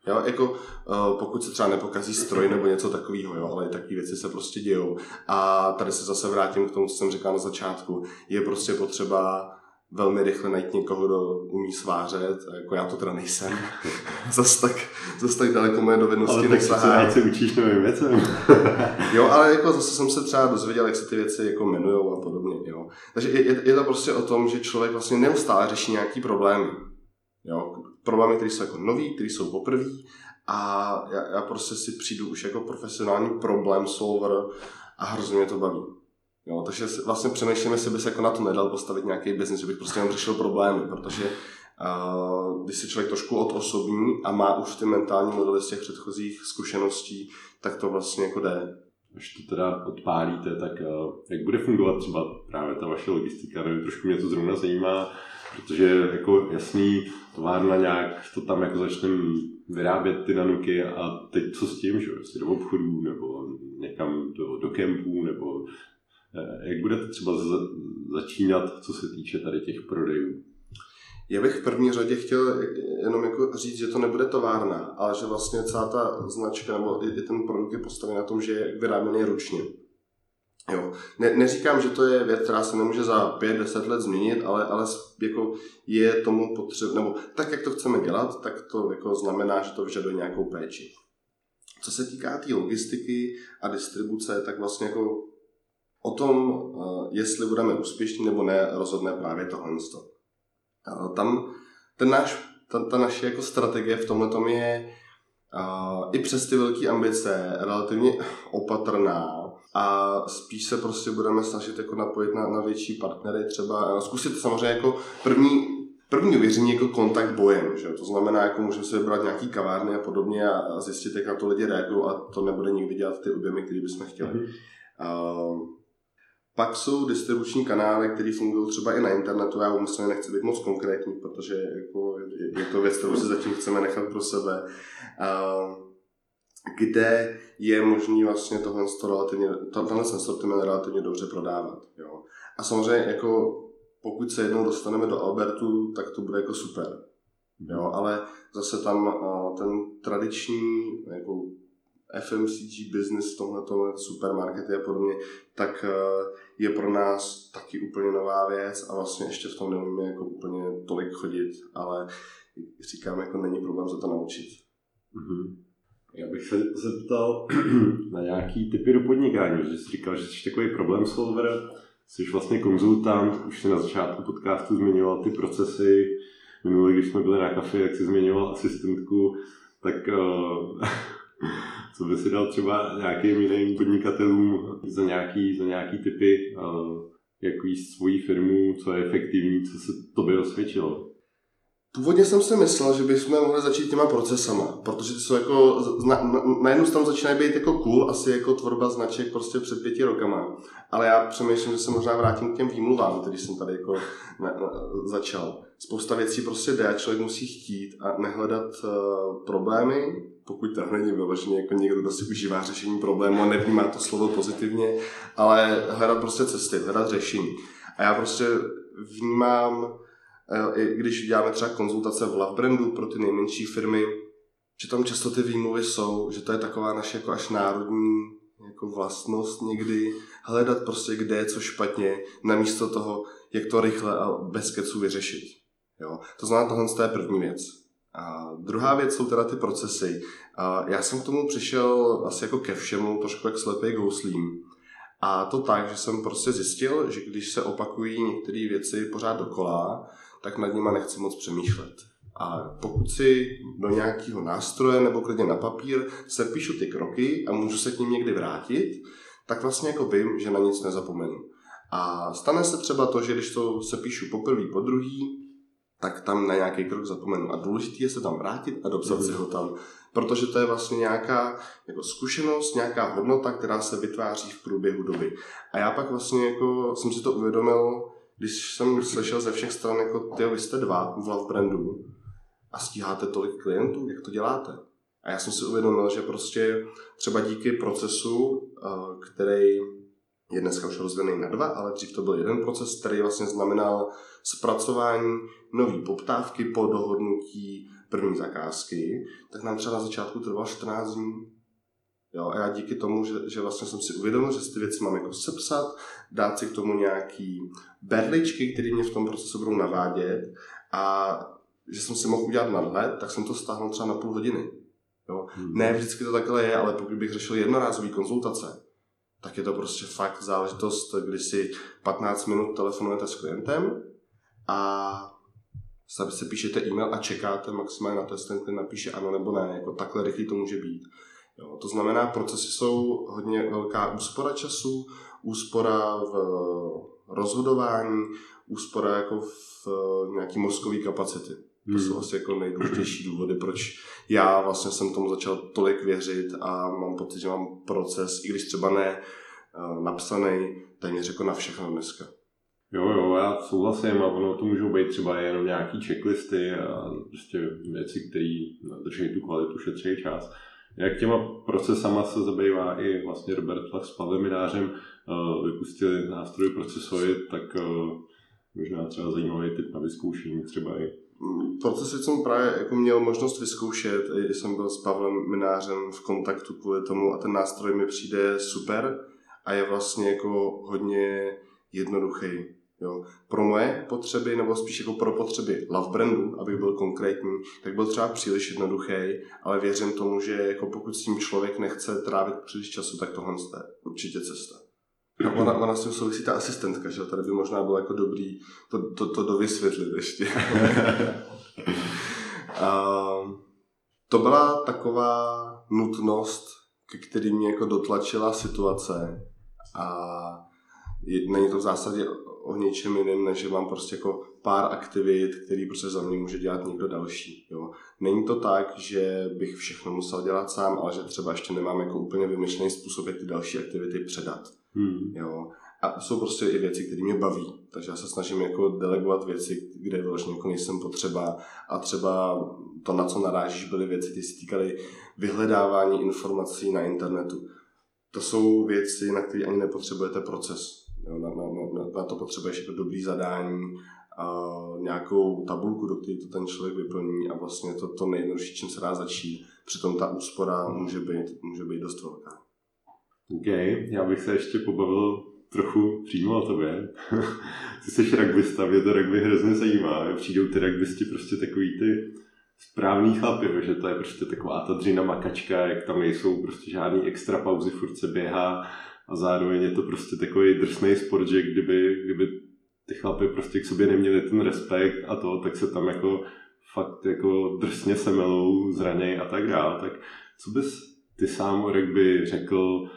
Jo, jako uh, pokud se třeba nepokazí stroj nebo něco takového, jo, ale takové věci se prostě dějou. A tady se zase vrátím k tomu, co jsem říkal na začátku. Je prostě potřeba velmi rychle najít někoho, kdo umí svářet, jako já to teda nejsem. [laughs] zas, tak, zas tak daleko moje dovednosti nesahá. Ale tak se učíš novým věcem. [laughs] jo, ale jako zase jsem se třeba dozvěděl, jak se ty věci jako jmenujou a podobně. Jo. Takže je, je, je, to prostě o tom, že člověk vlastně neustále řeší nějaký problémy. Jo, problémy, které jsou jako nový, které jsou poprvé a já, já prostě si přijdu už jako profesionální problém solver a hrozně mě to baví. Jo, takže vlastně přemýšlím, jestli by se jako na to nedal postavit nějaký biznis, že bych prostě jenom řešil problémy, protože uh, když se člověk trošku odosobní a má už ty mentální modely z těch předchozích zkušeností, tak to vlastně jako jde. Až to teda odpálíte, tak uh, jak bude fungovat třeba právě ta vaše logistika? Nevím, trošku mě to zrovna zajímá, protože jako jasný, továrna nějak to tam jako začne vyrábět ty nanuky a teď co s tím, že jestli do obchodů nebo někam do, do kempů nebo jak budete třeba začínat, co se týče tady těch prodejů? Já bych v první řadě chtěl jenom jako říct, že to nebude továrna, ale že vlastně celá ta značka nebo i ten produkt je postaven na tom, že je vyráběný ručně. Jo. Ne, neříkám, že to je věc, která se nemůže za 5-10 let změnit, ale, ale jako je tomu potřeba, nebo tak, jak to chceme dělat, tak to jako znamená, že to vyžaduje nějakou péči. Co se týká té tý logistiky a distribuce, tak vlastně jako o tom, eh, jestli budeme úspěšní nebo ne, rozhodne právě tohle. Tam ten náš, ta, ta naše jako strategie v tomhle tom je uh, i přes ty velké ambice relativně opatrná a spíš se prostě budeme snažit jako napojit na, na větší partnery třeba, zkusit samozřejmě jako první, první uvěření jako kontakt bojem, že? to znamená, jako můžeme si vybrat nějaký kavárny a podobně a, a zjistit, jak na to lidi reagují a to nebude nikdy dělat ty objemy, které bychom chtěli. Mm-hmm. Uh, pak jsou distribuční kanály, které fungují třeba i na internetu. Já umyslně nechci být moc konkrétní, protože jako je to věc, kterou si zatím chceme nechat pro sebe. Uh, kde je možný vlastně tohle, relativně, tenhle sortiment relativně dobře prodávat. Jo. A samozřejmě jako pokud se jednou dostaneme do Albertu, tak to bude jako super. Jo, ale zase tam ten tradiční jako FMCG business v tomhle supermarkety a podobně, tak e, je pro nás taky úplně nová věc a vlastně ještě v tom neumíme jako úplně tolik chodit, ale říkám, jako není problém se to naučit. Mm-hmm. Já bych se zeptal [clears throat] na nějaký typy do podnikání, že jsi říkal, že jsi takový problém solver, jsi vlastně konzultant, už si na začátku podcastu zmiňoval ty procesy, minulý, když jsme byli na kafe, jak jsi zmiňoval asistentku, tak uh, [laughs] co by si dal třeba nějakým jiným podnikatelům za nějaký, za nějaký typy, jak víc svoji firmu, co je efektivní, co se tobě osvědčilo? Původně jsem si myslel, že bychom mohli začít těma procesama, protože ty jsou jako, na, na, na jednu stranu začínají být jako cool, asi jako tvorba značek prostě před pěti rokama. Ale já přemýšlím, že se možná vrátím k těm výmluvám, který jsem tady jako na, na, začal. Spousta věcí prostě jde a člověk musí chtít a nehledat uh, problémy, pokud tam není vyloženě jako někdo, kdo si užívá řešení problému a nevnímá to slovo pozitivně, ale hledat prostě cesty, hledat řešení. A já prostě vnímám i když děláme třeba konzultace v Love Brandu pro ty nejmenší firmy, že tam často ty výmluvy jsou, že to je taková naše jako až národní jako vlastnost někdy hledat prostě, kde je co špatně, namísto toho, jak to rychle a bez keců vyřešit. Jo? To znamená, tohle je první věc. A druhá věc jsou teda ty procesy. A já jsem k tomu přišel asi jako ke všemu, trošku jak slepý gouslím. A to tak, že jsem prostě zjistil, že když se opakují některé věci pořád dokola, tak nad nima nechci moc přemýšlet. A pokud si do nějakého nástroje nebo klidně na papír se píšu ty kroky a můžu se k ním někdy vrátit, tak vlastně jako vím, že na nic nezapomenu. A stane se třeba to, že když to se píšu poprvé, po druhý, tak tam na nějaký krok zapomenu. A důležité je se tam vrátit a dopsat si ho tam. Protože to je vlastně nějaká jako zkušenost, nějaká hodnota, která se vytváří v průběhu doby. A já pak vlastně jako jsem si to uvědomil, když jsem slyšel ze všech stran, jako ty, vy jste dva v Love Brandu a stíháte tolik klientů, jak to děláte? A já jsem si uvědomil, že prostě třeba díky procesu, eh, který je dneska už rozdělený na dva, ale dřív to byl jeden proces, který vlastně znamenal zpracování nové poptávky po dohodnutí první zakázky, tak nám třeba na začátku trvalo 14 dní. Jo, a já díky tomu, že, že vlastně jsem si uvědomil, že si ty věci mám jako sepsat, dát si k tomu nějaký berličky, které mě v tom procesu budou navádět a že jsem si mohl udělat nadhled, tak jsem to stáhnul třeba na půl hodiny. Jo. Hmm. Ne vždycky to takhle je, ale pokud bych řešil jednorázový konzultace, tak je to prostě fakt záležitost, kdy si 15 minut telefonujete s klientem a se píšete e-mail a čekáte maximálně na to, jestli ten napíše ano nebo ne. Jako takhle rychlý to může být. Jo, to znamená, procesy jsou hodně velká úspora času, úspora v rozhodování, úspora jako v nějaký mozkový kapacity. To hmm. jsou asi jako nejdůležitější důvody, proč já vlastně jsem tomu začal tolik věřit a mám pocit, že mám proces, i když třeba ne eh, napsaný, téměř jako na všechno dneska. Jo, jo, já souhlasím a ono to můžou být třeba jenom nějaký checklisty a prostě věci, které drží tu kvalitu, šetří čas. Jak těma procesama se zabývá i vlastně Robert Flach s Pavlem Minářem, uh, vypustili nástroj procesový, tak uh, možná třeba zajímavý typ na vyzkoušení třeba i. Procesy jsem právě jako měl možnost vyzkoušet, jsem byl s Pavlem Minářem v kontaktu kvůli tomu a ten nástroj mi přijde super a je vlastně jako hodně jednoduchý. Jo. Pro moje potřeby, nebo spíš jako pro potřeby love brandu, abych byl konkrétní, tak byl třeba příliš jednoduchý, ale věřím tomu, že jako pokud s tím člověk nechce trávit příliš času, tak tohle je určitě cesta. A ona, ona s tím souvisí ta asistentka, že tady by možná bylo jako dobrý to, to, to dovysvětlit ještě. a, [laughs] to byla taková nutnost, ke který mě jako dotlačila situace a není to v zásadě o něčem jiném, než že mám prostě jako pár aktivit, který prostě za mě může dělat někdo další. Jo. Není to tak, že bych všechno musel dělat sám, ale že třeba ještě nemám jako úplně vymyšlený způsob, jak ty další aktivity předat. Hmm. Jo. A jsou prostě i věci, které mě baví. Takže já se snažím jako delegovat věci, kde vlastně jako nejsem potřeba. A třeba to, na co narážíš, byly věci, které se týkaly vyhledávání informací na internetu. To jsou věci, na které ani nepotřebujete proces. Jo, na, na, na, na to potřebuješ jako dobrý zadání, a nějakou tabulku, do které to ten člověk vyplní a vlastně to, to nejjednodušší, čím se dá začít. Přitom ta úspora může být, může být dost velká. OK, já bych se ještě pobavil trochu přímo o tobě. [laughs] ty jsi rugbysta, mě to rugby hrozně zajímá. Přijdou ty rugbysti prostě takový ty správný chlapy, že to je prostě taková ta dřina makačka, jak tam nejsou prostě žádný extra pauzy, furt se běhá a zároveň je to prostě takový drsný sport, že kdyby, kdyby ty chlapy prostě k sobě neměli ten respekt a to, tak se tam jako fakt jako drsně semelou, zraněj a tak dále. Tak co bys ty sám o rugby řekl,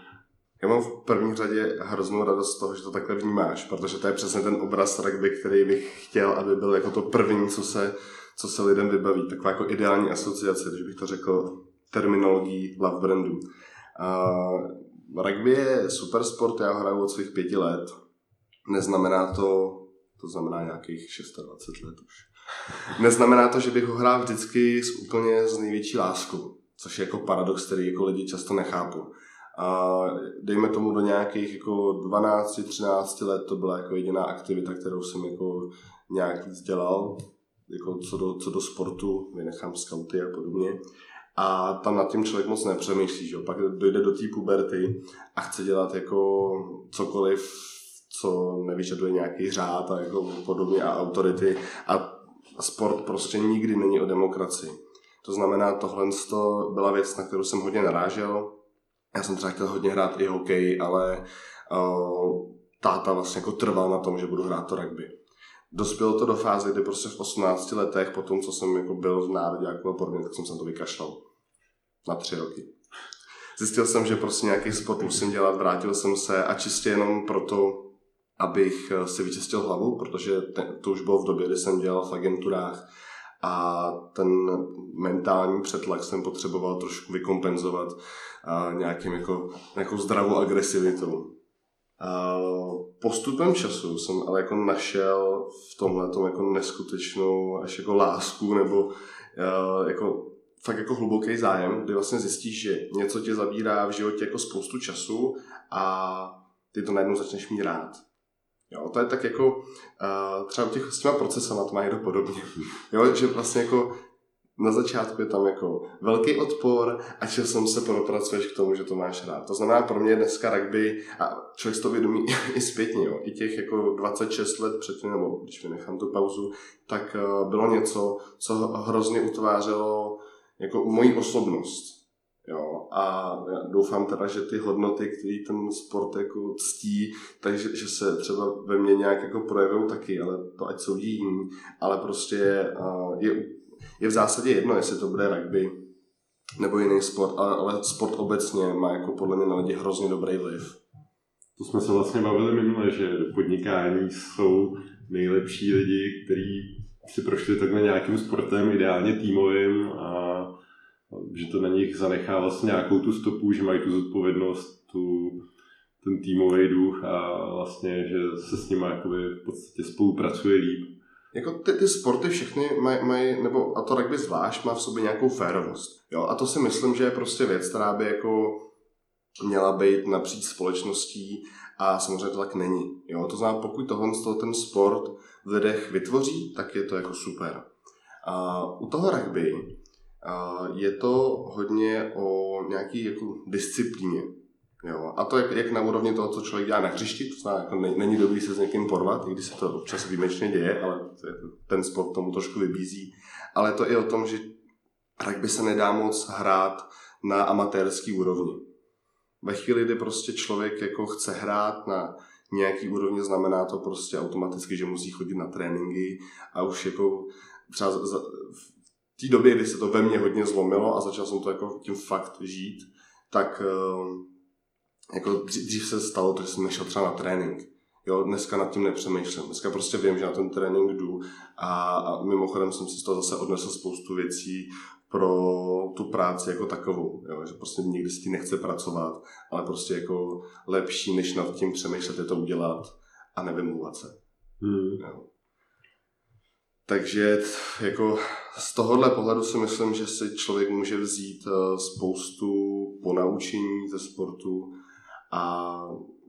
já mám v první řadě hroznou radost z toho, že to takhle vnímáš, protože to je přesně ten obraz rugby, který bych chtěl, aby byl jako to první, co se, co se lidem vybaví. Taková jako ideální asociace, když bych to řekl terminologií love brandu. Uh, rugby je super sport, já hraju od svých pěti let. Neznamená to, to znamená nějakých 26 let už. Neznamená to, že bych ho hrál vždycky s úplně s největší láskou, což je jako paradox, který jako lidi často nechápou. A dejme tomu do nějakých jako 12-13 let to byla jako jediná aktivita, kterou jsem jako nějak víc dělal, jako co do, co do sportu, vynechám skauty a podobně. A tam nad tím člověk moc nepřemýšlí, že pak dojde do té puberty a chce dělat jako cokoliv, co nevyžaduje nějaký řád a jako podobně a autority a sport prostě nikdy není o demokracii. To znamená, tohle byla věc, na kterou jsem hodně narážel, já jsem třeba chtěl hodně hrát i hokej, ale uh, táta vlastně jako trval na tom, že budu hrát to rugby. Dospělo to do fáze, kdy prostě v 18 letech, po tom, co jsem jako byl v národě jako podobně, tak jsem se to vykašlal. Na tři roky. Zjistil jsem, že prostě nějaký sport musím dělat, vrátil jsem se a čistě jenom proto, abych eh, si vyčistil hlavu, protože to už bylo v době, kdy jsem dělal v agenturách a ten mentální přetlak jsem potřeboval trošku vykompenzovat a nějakým jako, nějakou zdravou agresivitou. A postupem času jsem ale jako našel v tomhle jako neskutečnou až jako lásku nebo jako fakt jako hluboký zájem, kdy vlastně zjistíš, že něco tě zabírá v životě jako spoustu času a ty to najednou začneš mít rád. Jo, to je tak jako uh, třeba u těch s těma procesama to má někdo podobně. [laughs] Jo, že vlastně jako na začátku je tam jako velký odpor a časem se propracuješ k tomu, že to máš rád. To znamená pro mě dneska rugby, a člověk to vědomí [laughs] i zpětně, jo, i těch jako 26 let předtím, nebo když vynechám tu pauzu, tak uh, bylo něco, co hrozně utvářelo jako moji osobnost. Jo, a doufám teda, že ty hodnoty, které ten sport jako ctí, takže že se třeba ve mně nějak jako projevují taky, ale to ať jsou jiní, ale prostě je, je v zásadě jedno, jestli to bude rugby nebo jiný sport, ale, ale sport obecně má jako podle mě na lidi hrozně dobrý vliv. To jsme se vlastně bavili minule, že do podnikání jsou nejlepší lidi, kteří si prošli takhle nějakým sportem, ideálně týmovým a že to na nich zanechá vlastně nějakou tu stopu, že mají tu zodpovědnost, tu, ten týmový duch a vlastně, že se s nimi jakoby v podstatě spolupracuje líp. Jako ty, ty sporty všechny mají, maj, nebo a to rugby zvlášť má v sobě nějakou férovost. Jo? A to si myslím, že je prostě věc, která by jako měla být napříč společností a samozřejmě to tak není. Jo? To znamená, pokud tohle ten sport v lidech vytvoří, tak je to jako super. A u toho rugby je to hodně o nějaký jako disciplíně. Jo. A to jak, jak na úrovni toho, co člověk dělá na hřišti, to znamená, jako není dobrý se s někým porvat, i když se to občas výjimečně děje, ale ten sport tomu trošku vybízí. Ale to i o tom, že rugby se nedá moc hrát na amatérský úrovni. Ve chvíli, kdy prostě člověk jako chce hrát na nějaký úrovni, znamená to prostě automaticky, že musí chodit na tréninky a už jako třeba té době, kdy se to ve mně hodně zlomilo a začal jsem to jako tím fakt žít, tak ehm, jako dřív se stalo to, že jsem nešel třeba na trénink. Jo, dneska nad tím nepřemýšlím. Dneska prostě vím, že na ten trénink jdu a, a mimochodem jsem si z toho zase odnesl spoustu věcí pro tu práci jako takovou. Jo? Že prostě nikdy s tím nechce pracovat, ale prostě jako lepší, než nad tím přemýšlet, je to udělat a nevymlouvat se. Hmm. Jo? Takže jako z tohohle pohledu si myslím, že si člověk může vzít eh, spoustu ponaučení ze sportu a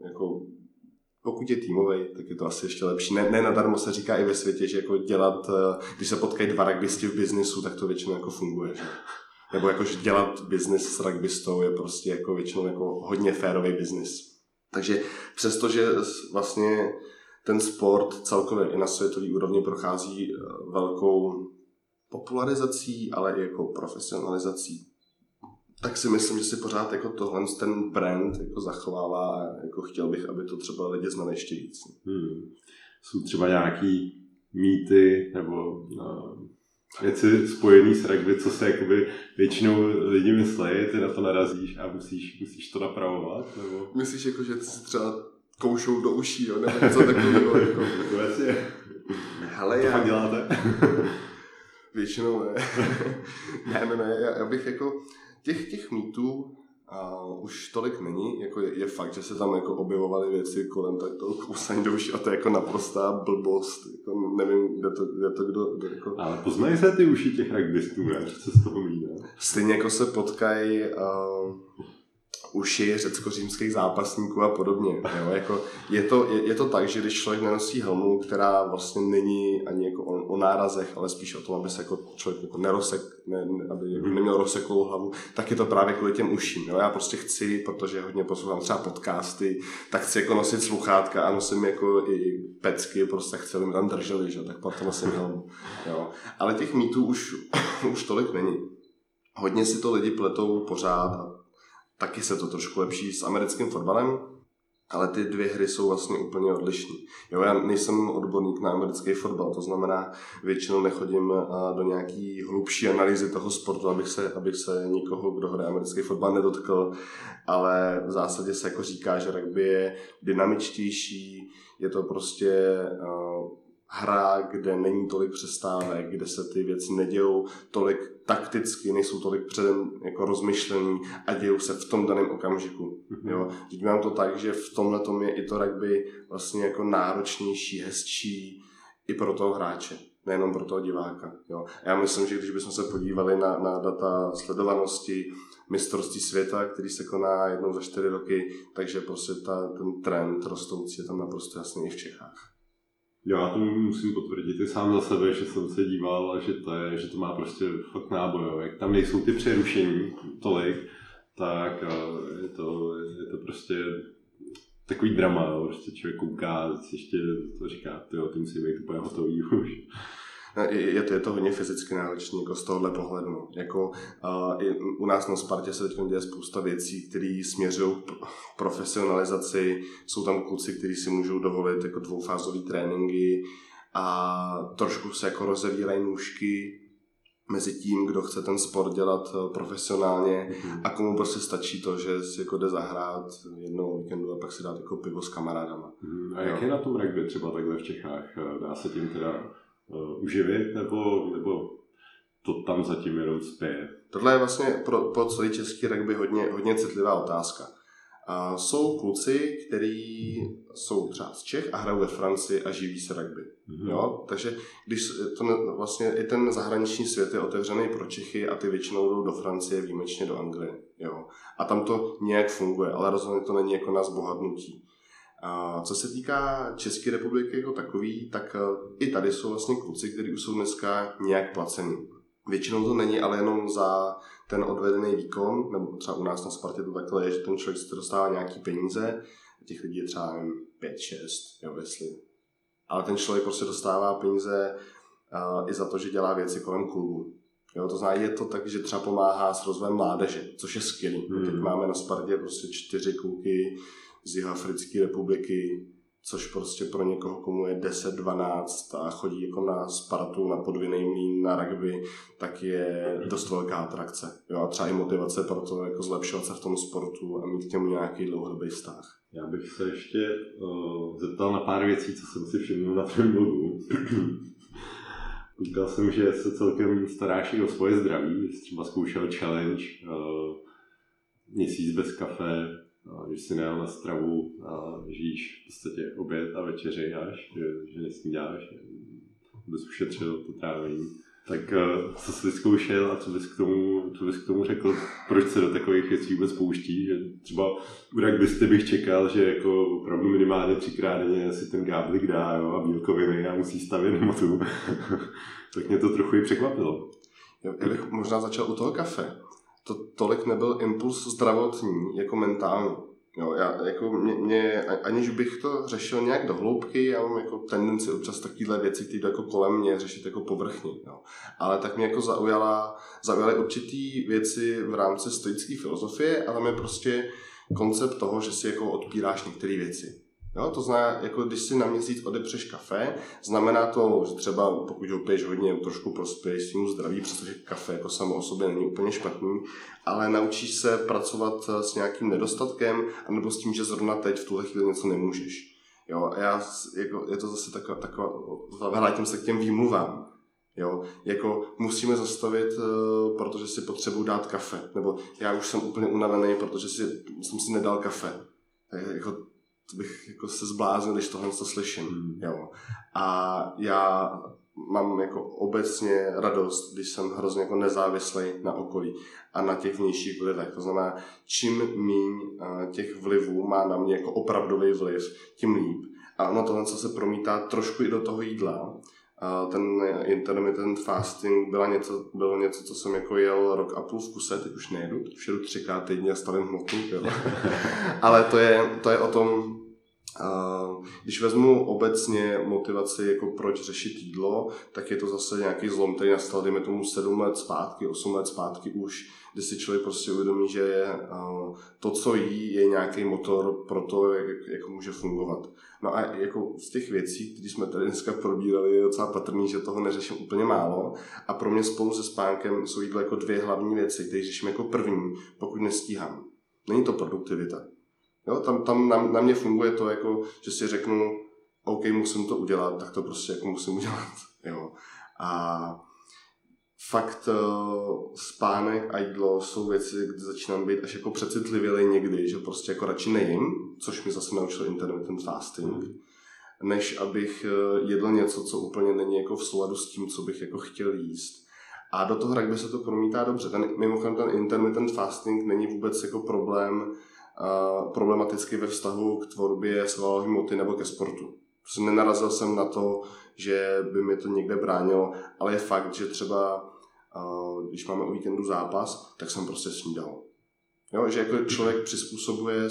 jako pokud je týmový, tak je to asi ještě lepší. Ne, ne nadarmo se říká i ve světě, že jako dělat, eh, když se potkají dva rugbyisti v biznisu, tak to většinou jako funguje. Že? Nebo jako, že dělat biznis s rugbystou je prostě jako většinou jako hodně férový biznis. Takže přestože vlastně ten sport celkově i na světové úrovni prochází eh, velkou popularizací, ale i jako profesionalizací, tak si myslím, že si pořád jako tohle ten brand jako zachovává a jako chtěl bych, aby to třeba lidi znali ještě víc. Hmm. Jsou třeba nějaký mýty nebo uh, věci spojené s rugby, co se jakoby většinou lidi myslí, ty na to narazíš a musíš, musíš to napravovat? Nebo... Myslíš jako, že ty si třeba koušou do uší, jo? nebo něco takového? [laughs] Jako... Vlastně. Hele, to já... děláte? [laughs] Většinou ne. [laughs] ne, ne, ne, já, já bych jako těch, těch mýtů a už tolik není, jako je, je fakt, že se tam jako objevovaly věci kolem tak toho kousání douši a to je jako naprostá blbost, jako nevím, kde to, kde to kdo, kde jako... Ale poznají se ty uši těch rugbystů, ne? Co z toho mít, Stejně jako se potkají uh, uši řecko-římských zápasníků a podobně. Jo? Jako je, to, je, je, to tak, že když člověk nenosí helmu, která vlastně není ani jako o, o nárazech, ale spíš o tom, aby se jako člověk jako nerosek, ne, aby jako neměl rozseklou hlavu, tak je to právě kvůli těm uším. Jo? Já prostě chci, protože hodně poslouchám třeba podcasty, tak chci jako nosit sluchátka a nosím jako i pecky, prostě chci, aby mi tam drželi, že? tak proto nosím helmu. Jo? Ale těch mýtů už, už tolik není. Hodně si to lidi pletou pořád a taky se to trošku lepší s americkým fotbalem, ale ty dvě hry jsou vlastně úplně odlišné. Jo, já nejsem odborník na americký fotbal, to znamená, většinou nechodím do nějaký hlubší analýzy toho sportu, abych se, abych se nikoho, kdo hraje americký fotbal, nedotkl, ale v zásadě se jako říká, že rugby je dynamičtější, je to prostě uh, hra, kde není tolik přestávek, kde se ty věci nedějou tolik takticky, nejsou tolik předem jako rozmyšlený a dějou se v tom daném okamžiku. Mm-hmm. Jo. Teď mám to tak, že v tomhle tom je i to rugby vlastně jako náročnější, hezčí i pro toho hráče, nejenom pro toho diváka. Jo. Já myslím, že když bychom se podívali na, na data sledovanosti, mistrovství světa, který se koná jednou za čtyři roky, takže prostě ta, ten trend rostoucí je tam naprosto jasný i v Čechách. Já to musím potvrdit i sám za sebe, že jsem se díval a že to, je, že to má prostě fakt náboj. Jak tam nejsou ty přerušení tolik, tak je to, je to prostě takový drama, jo. prostě člověk kouká, ještě to říká, ty ty musí být úplně hotový už. Je to, je to hodně fyzicky náročné jako z tohohle pohledu. No. Jako, uh, i u nás na Spartě se teď děje spousta věcí, které směřují k profesionalizaci. Jsou tam kluci, kteří si můžou dovolit jako dvoufázové tréninky a trošku se jako rozevírají nůžky mezi tím, kdo chce ten sport dělat eh, profesionálně mm-hmm. a komu prostě stačí to, že si jako jde zahrát jednou víkendu a pak si dát jako pivo s kamarádama. Mm, a jak jo. je na tom rugby třeba takhle v Čechách? Dá se tím teda uh, uživit, nebo, nebo to tam zatím jenom spěje? Tohle je vlastně pro, pro celý český rugby hodně, hodně citlivá otázka. A jsou kluci, kteří jsou třeba z Čech a hrajou ve Francii a živí se rugby. Mm-hmm. Jo? Takže když to vlastně i ten zahraniční svět je otevřený pro Čechy a ty většinou jdou do Francie, výjimečně do Anglie. Jo? A tam to nějak funguje, ale rozhodně to není jako na zbohatnutí. Co se týká České republiky jako takový, tak e, i tady jsou vlastně kluci, kteří už jsou dneska nějak placení. Většinou to není, ale jenom za ten odvedený výkon, nebo třeba u nás na Spartě to takhle je, že ten člověk si dostává nějaký peníze, těch lidí je třeba 5-6, jo, jestli. Ale ten člověk prostě dostává peníze uh, i za to, že dělá věci kolem klubu. Jo, to znamená, je to tak, že třeba pomáhá s rozvojem mládeže, což je skvělý. Hmm. Teď máme na Spartě prostě čtyři kluky z Jihoafrické republiky, což prostě pro někoho, komu je 10-12 a chodí jako na Spartu, na podvinej mlín, na rugby, tak je dost velká atrakce. Jo, a třeba i motivace pro to jako zlepšovat se v tom sportu a mít k němu nějaký dlouhodobý vztah. Já bych se ještě uh, zeptal na pár věcí, co jsem si všiml na tvém blogu. [clears throat] Koukal jsem, že se celkem staráš i o svoje zdraví, jsi třeba zkoušel challenge uh, měsíc bez kafe, že jsi nejel na stravu a žijíš v podstatě oběd a večeři až, že, že nesnídáš, bys ušetřil to trávení. Tak uh, co jsi vyzkoušel a co bys, k tomu, co bys k tomu řekl, proč se do takových věcí vůbec pouští? Že třeba u rugbyste bych čekal, že jako opravdu minimálně třikrát denně si ten gáblik dá jo, a bílkoviny a musí stavět hmotu. [laughs] tak mě to trochu i překvapilo. Já bych možná začal u toho kafe. To tolik nebyl impuls zdravotní jako mentální. Jo, já, jako mě, mě, aniž bych to řešil nějak do hloubky, já mám jako tendenci občas takovéhle věci, které jako kolem mě řešit jako povrchně. Jo. Ale tak mě jako zaujala, zaujaly určitý věci v rámci stoické filozofie, ale mě prostě koncept toho, že si jako odpíráš některé věci. Jo, to znamená, jako když si na měsíc odepřeš kafe, znamená to, že třeba pokud ho piješ hodně, trošku prospěješ svým zdraví, protože kafe jako samo o sobě není úplně špatný, ale naučíš se pracovat s nějakým nedostatkem, anebo s tím, že zrovna teď v tuhle chvíli něco nemůžeš. Jo, a já, jako, je to zase taková, taková vrátím se k těm výmluvám. Jo, jako musíme zastavit, uh, protože si potřebuji dát kafe. Nebo já už jsem úplně unavený, protože si, jsem si nedal kafe. Jako, to bych jako se zbláznil, když tohle to slyším. Hmm. Jo. A já mám jako obecně radost, když jsem hrozně jako nezávislý na okolí a na těch vnějších vlivech. To znamená, čím míň těch vlivů má na mě jako opravdový vliv, tím líp. A ono tohle co se promítá trošku i do toho jídla. Ten intermittent fasting byla něco, bylo něco, co jsem jako jel rok a půl v kuse, teď už nejedu, teď už jedu třikrát týdně a stavím hmotu. [laughs] Ale to je, to je o tom, když vezmu obecně motivaci, jako proč řešit jídlo, tak je to zase nějaký zlom, který nastal, dejme tomu 7 let zpátky, 8 let zpátky už, kdy si člověk prostě uvědomí, že je, to, co jí, je nějaký motor pro to, jak, jak může fungovat. No a jako z těch věcí, které jsme tady dneska probírali, je docela patrný, že toho neřeším úplně málo. A pro mě spolu se spánkem jsou jídlo jako dvě hlavní věci, které řeším jako první, pokud nestíhám. Není to produktivita. Jo, tam, tam na, na mě funguje to, jako, že si řeknu, OK, musím to udělat, tak to prostě jako musím udělat. [laughs] Jo. A fakt uh, spánek a jídlo jsou věci, kde začínám být až jako přecitlivělej někdy, že prostě jako radši nejím, což mi zase naučil intermittent fasting, mm. než abych uh, jedl něco, co úplně není jako v souladu s tím, co bych jako chtěl jíst. A do toho rugby se to promítá dobře. Ten, mimochodem ten intermittent fasting není vůbec jako problém problematicky ve vztahu k tvorbě svalové hmoty nebo ke sportu. Prostě nenarazil jsem na to, že by mi to někde bránilo, ale je fakt, že třeba když máme o víkendu zápas, tak jsem prostě snídal. Jo, že jako člověk přizpůsobuje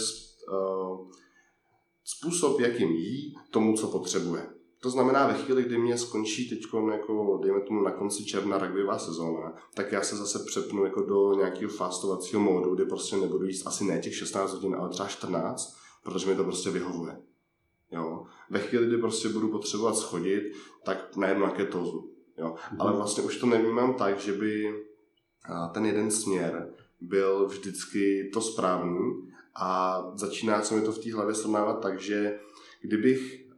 způsob, jakým jí, tomu, co potřebuje. To znamená, ve chvíli, kdy mě skončí teď, jako, dejme tomu na konci června rugbyová sezóna, tak já se zase přepnu jako do nějakého fastovacího módu, kde prostě nebudu jíst asi ne těch 16 hodin, ale třeba 14, protože mi to prostě vyhovuje. Jo. Ve chvíli, kdy prostě budu potřebovat schodit, tak najednou na ketózu. Jo. Mm-hmm. Ale vlastně už to nevnímám tak, že by ten jeden směr byl vždycky to správný a začíná se mi to v té hlavě srovnávat tak, že kdybych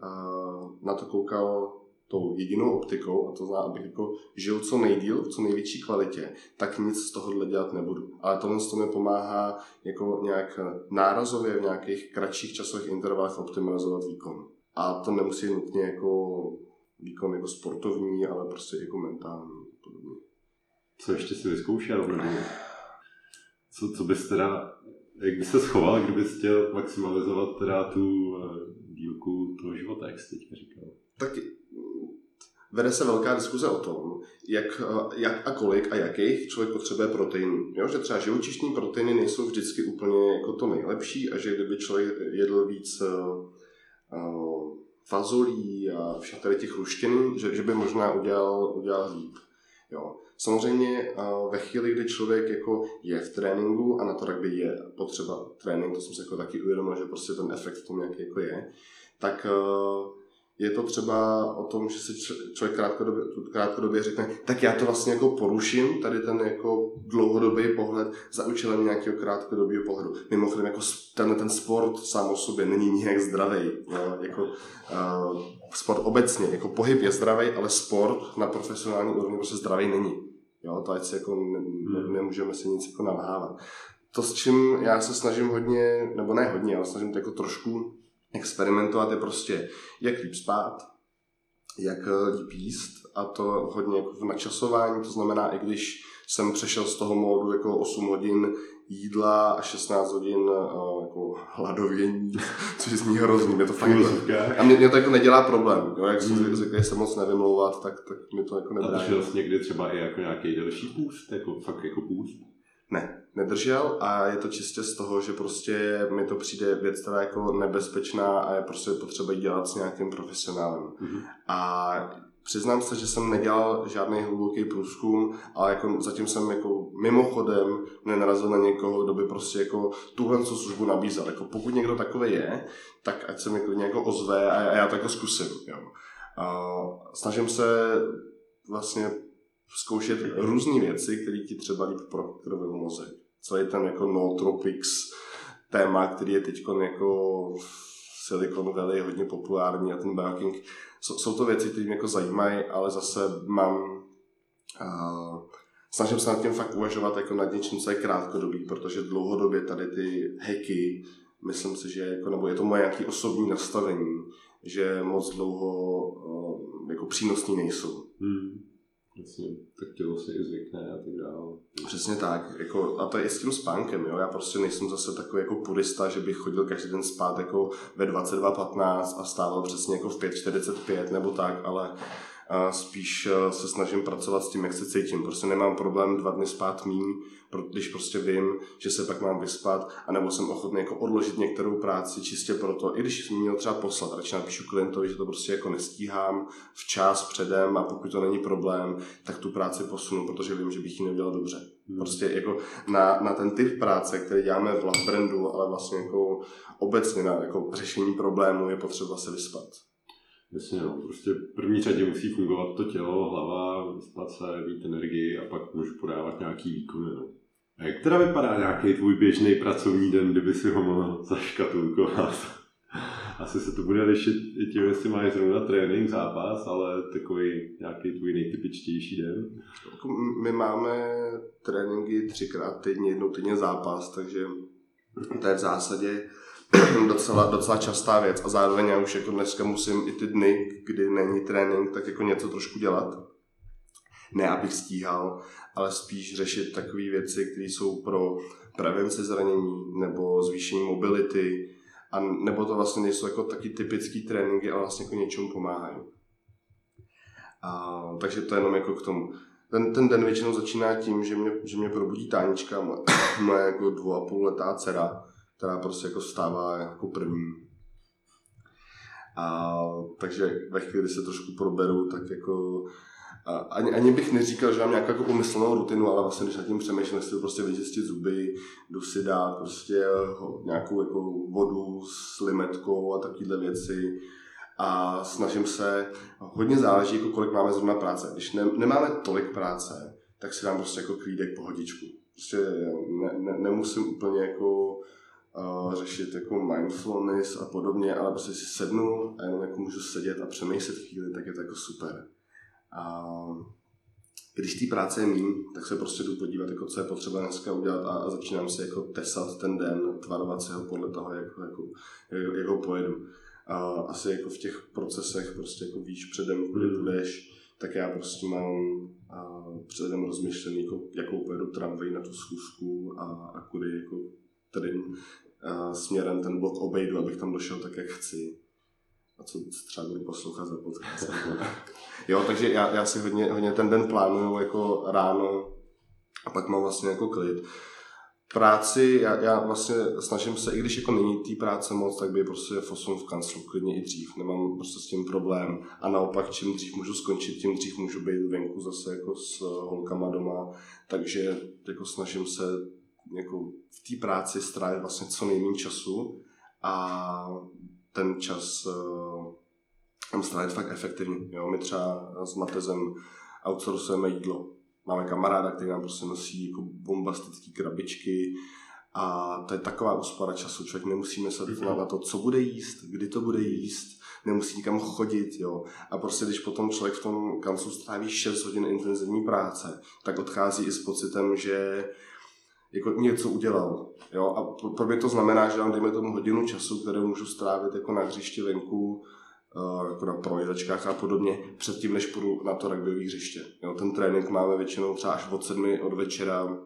na to koukal tou jedinou optikou, a to znamená, abych jako žil co nejdíl, v co největší kvalitě, tak nic z tohohle dělat nebudu. Ale tohle to mi pomáhá jako nějak nárazově v nějakých kratších časových intervalech optimalizovat výkon. A to nemusí nutně jako výkon jako sportovní, ale prostě jako mentální. Podobně. Co ještě si vyzkoušel? Co, co bys teda, jak bys se schoval, kdybys chtěl maximalizovat teda tu dílku jak jsi teďka říkal. Tak vede se velká diskuze o tom, jak, jak a kolik a jakých člověk potřebuje proteinů. Jo? Že třeba živočišní proteiny nejsou vždycky úplně jako to nejlepší a že kdyby člověk jedl víc uh, fazolí a všech tady těch ruštěný, že, že by možná udělal, udělal líp. Jo. Samozřejmě ve chvíli, kdy člověk jako je v tréninku a na to rugby je potřeba trénink, to jsem se jako taky uvědomil, že prostě ten efekt v tom nějaký jako je, tak je to třeba o tom, že si člověk krátkodobě, krátkodobě řekne, tak já to vlastně jako poruším, tady ten jako dlouhodobý pohled za účelem nějakého krátkodobého pohledu. Mimochodem, jako ten, ten sport sám o sobě není nijak zdravý. No, jako, uh, sport obecně, jako pohyb je zdravý, ale sport na profesionální úrovni prostě zdravý není. Jo, to ať si jako ne, ne, hmm. nemůžeme si nic jako nalhávat. To, s čím já se snažím hodně, nebo ne hodně, ale snažím to jako trošku experimentovat je prostě, jak líp spát, jak eh, líp jíst a to hodně jako v načasování, to znamená, i když jsem přešel z toho módu jako 8 hodin jídla a 16 hodin uh, jako hladovění, [laughs] což zní hrozný, mě to fakt A mě, mě, to jako nedělá problém, jo? jak jsem mm. zvyklý se moc nevymlouvat, tak, tak mi to jako nebrání. A to jsi někdy třeba i jako nějaký delší půst, jako fakt jako půst? Ne, nedržel a je to čistě z toho, že prostě mi to přijde věc, která jako nebezpečná a je prostě potřeba dělat s nějakým profesionálem. Mm-hmm. A přiznám se, že jsem nedělal žádný hluboký průzkum, ale jako zatím jsem jako mimochodem nenarazil na někoho, kdo by prostě jako tuhle službu nabízel. Jako pokud někdo takový je, tak ať se mi jako ozve a já to jako zkusím. Jo. A snažím se vlastně zkoušet různé věci, které ti třeba líp pro mozek. Celý ten jako nootropics téma, který je teď jako Silicon Valley hodně populární a ten biohacking, jsou, jsou to věci, které mě jako zajímají, ale zase mám uh, snažím se nad tím fakt uvažovat jako nad něčím, co je krátkodobý, protože dlouhodobě tady ty hacky, myslím si, že jako, nebo je to moje nějaké osobní nastavení, že moc dlouho uh, jako přínosní nejsou. Hmm. Jasně, tak tělo se i zvykne a tak dále. Přesně tak. Jako, a to je i s tím spánkem. Jo? Já prostě nejsem zase takový jako purista, že bych chodil každý den spát jako ve 22.15 a stával přesně jako v 5.45 nebo tak, ale a spíš eh, se snažím pracovat s tím, jak se cítím. Prostě nemám problém dva dny spát míň, když prostě vím, že se pak mám vyspat, anebo jsem ochotný jako odložit některou práci čistě proto, i když jsem měl třeba poslat, radši napíšu klientovi, že to prostě jako nestíhám včas předem a pokud to není problém, tak tu práci posunu, protože vím, že bych ji nedělal dobře. Hmm. Prostě jako na, na ten typ práce, který děláme v Love Brandu, ale vlastně jako obecně na jako řešení problému je potřeba se vyspat. Jasně, no. Prostě v první řadě musí fungovat to tělo, hlava, vyspat se, mít energii a pak můžu podávat nějaký výkony. No. A jak teda vypadá nějaký tvůj běžný pracovní den, kdyby si ho mohl zaškatulkovat? [laughs] Asi se to bude lišit i tím, jestli máš zrovna trénink, zápas, ale takový nějaký tvůj nejtypičtější den. My máme tréninky třikrát týdně, jednou týdně zápas, takže to je v zásadě [clears throat] docela, docela častá věc a zároveň já už jako dneska musím i ty dny, kdy není trénink, tak jako něco trošku dělat. Ne, abych stíhal, ale spíš řešit takové věci, které jsou pro prevenci zranění nebo zvýšení mobility, a nebo to vlastně nejsou jako taky typický tréninky, ale vlastně jako něčemu pomáhají. A, takže to je jenom jako k tomu. Ten, ten den většinou začíná tím, že mě, že mě probudí tánička, moje, moje jako dvou a půl letá dcera, která prostě jako stává jako první. A, takže ve chvíli se trošku proberu, tak jako a ani, ani bych neříkal, že mám nějakou jako umyslnou rutinu, ale vlastně když nad tím přemýšlím, jestli prostě vyčistit zuby, jdu si dát prostě nějakou jako vodu s limetkou a takovéhle věci a snažím se, hodně záleží, jako kolik máme zrovna práce. Když ne, nemáme tolik práce, tak si dám prostě jako klídek pohodičku. Prostě ne, ne, nemusím úplně jako uh, řešit jako mindfulness a podobně, ale prostě si sednu a jenom jako můžu sedět a přemýšlet chvíli, tak je to jako super. A když té práce je méně, tak se prostě jdu podívat, jako, co je potřeba dneska udělat a, a začínám si jako tesat ten den, tvarovat si ho podle toho, jak, jako, jak, jak ho pojedu. A asi jako v těch procesech prostě jako víš předem, kudy hmm. budeš, tak já prostě mám a předem rozmyšlený, jako, jakou pojedu tramvaj na tu schůzku a, a kudy jako uh, směrem ten blok obejdu, abych tam došel tak, jak chci. a co třeba budu poslouchat za podcast. jo, takže já, já si hodně, hodně ten den plánuju jako ráno a pak mám vlastně jako klid práci, já, já vlastně snažím se, i když jako není té práce moc, tak by prostě v 8 v kanclu, klidně i dřív, nemám prostě s tím problém. A naopak, čím dřív můžu skončit, tím dřív můžu být venku zase jako s holkama doma, takže jako snažím se jako v té práci strávit vlastně co nejméně času a ten čas uh, tam strávit fakt efektivně. Jo? My třeba s Matezem outsourcujeme jídlo máme kamaráda, který nám prostě nosí jako bombastické krabičky a to je taková úspora času. Člověk nemusí myslet mm-hmm. na to, co bude jíst, kdy to bude jíst, nemusí nikam chodit, jo. A prostě když potom člověk v tom kanclu stráví 6 hodin intenzivní práce, tak odchází i s pocitem, že jako něco udělal. Jo? A pro mě to znamená, že dám, dejme tomu, hodinu času, které můžu strávit jako na hřišti venku, Eh, jako na projezečkách a podobně, předtím, než půjdu na to rugbyové hřiště. Jo, ten trénink máme většinou třeba až od sedmi od večera,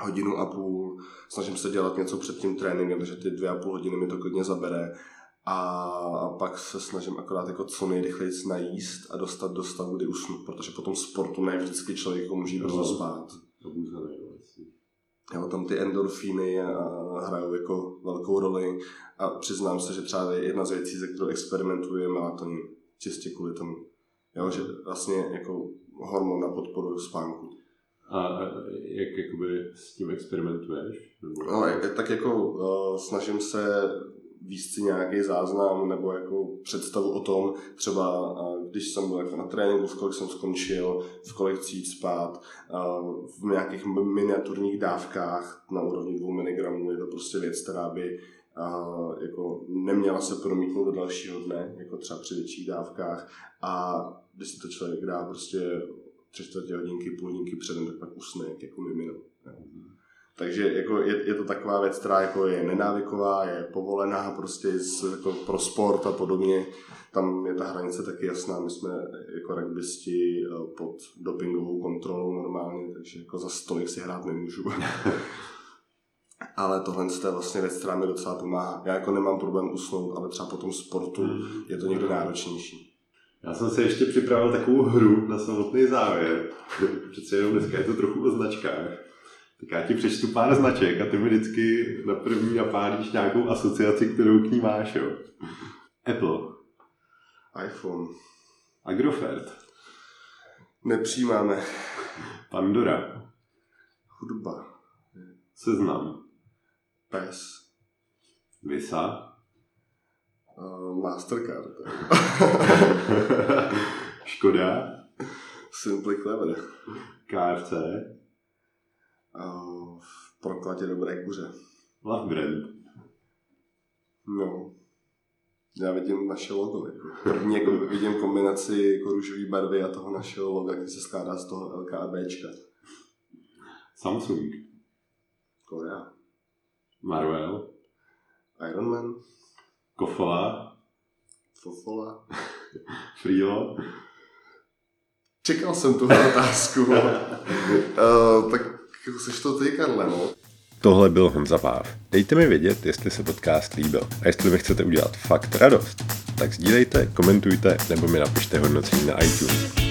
hodinu a půl, snažím se dělat něco před tím tréninkem, takže ty dvě a půl hodiny mi to klidně zabere a pak se snažím akorát jako co nejrychleji najíst a dostat do stavu, kdy usnu, protože po tom sportu ne vždycky člověk může brzo spát. Jo, tam ty endorfíny hrajou jako velkou roli a přiznám se, že třeba jedna z věcí, ze kterou experimentuji, je melatonin. Čistě kvůli tomu. Jo, že vlastně jako hormon na podporu spánku. A jak jakoby s tím experimentuješ? No, tak jako uh, snažím se si nějaký záznam nebo jako představu o tom, třeba když jsem byl jako na tréninku, v kolik jsem skončil, v kolik jít spát, v nějakých miniaturních dávkách na úrovni 2 mg je to prostě věc, která by jako neměla se promítnout do dalšího dne, jako třeba při větších dávkách a když si to člověk dá prostě tři čtvrtě hodinky, půl hodinky předem, tak pak usne jak jako mimino. Takže jako je, je, to taková věc, která jako je nenávyková, je povolená prostě z, jako pro sport a podobně. Tam je ta hranice taky jasná. My jsme jako rugbysti eh, pod dopingovou kontrolou normálně, takže jako za stolik si hrát nemůžu. [laughs] ale tohle je vlastně věc, která mi docela pomáhá. Já jako nemám problém usnout, ale třeba po tom sportu mm. je to někdo náročnější. Já jsem si ještě připravil takovou hru na samotný závěr. [laughs] Přece jenom dneska je to trochu o značkách. Tak já ti přečtu pár značek a ty mi vždycky na první napálíš nějakou asociaci, kterou k ní máš, jo. Apple. iPhone. Agrofert. Nepřijímáme. Pandora. Hudba. Seznam. Pes. Visa. Uh, Mastercard. [laughs] Škoda. Simply Clever. KFC v prokladě dobré kuře. Love brand. No. Já vidím naše logo. Jako. První jako vidím kombinaci jako růžové barvy a toho našeho loga, který se skládá z toho LK a Bčka. Samsung. Korea. Marvel. Iron Man. Kofola. Fofola. [laughs] Frilo. Čekal jsem tuhle otázku. uh, [laughs] tak seš to ty, Karle, no. Tohle byl Honza Páv. Dejte mi vědět, jestli se podcast líbil a jestli mi chcete udělat fakt radost, tak sdílejte, komentujte nebo mi napište hodnocení na iTunes.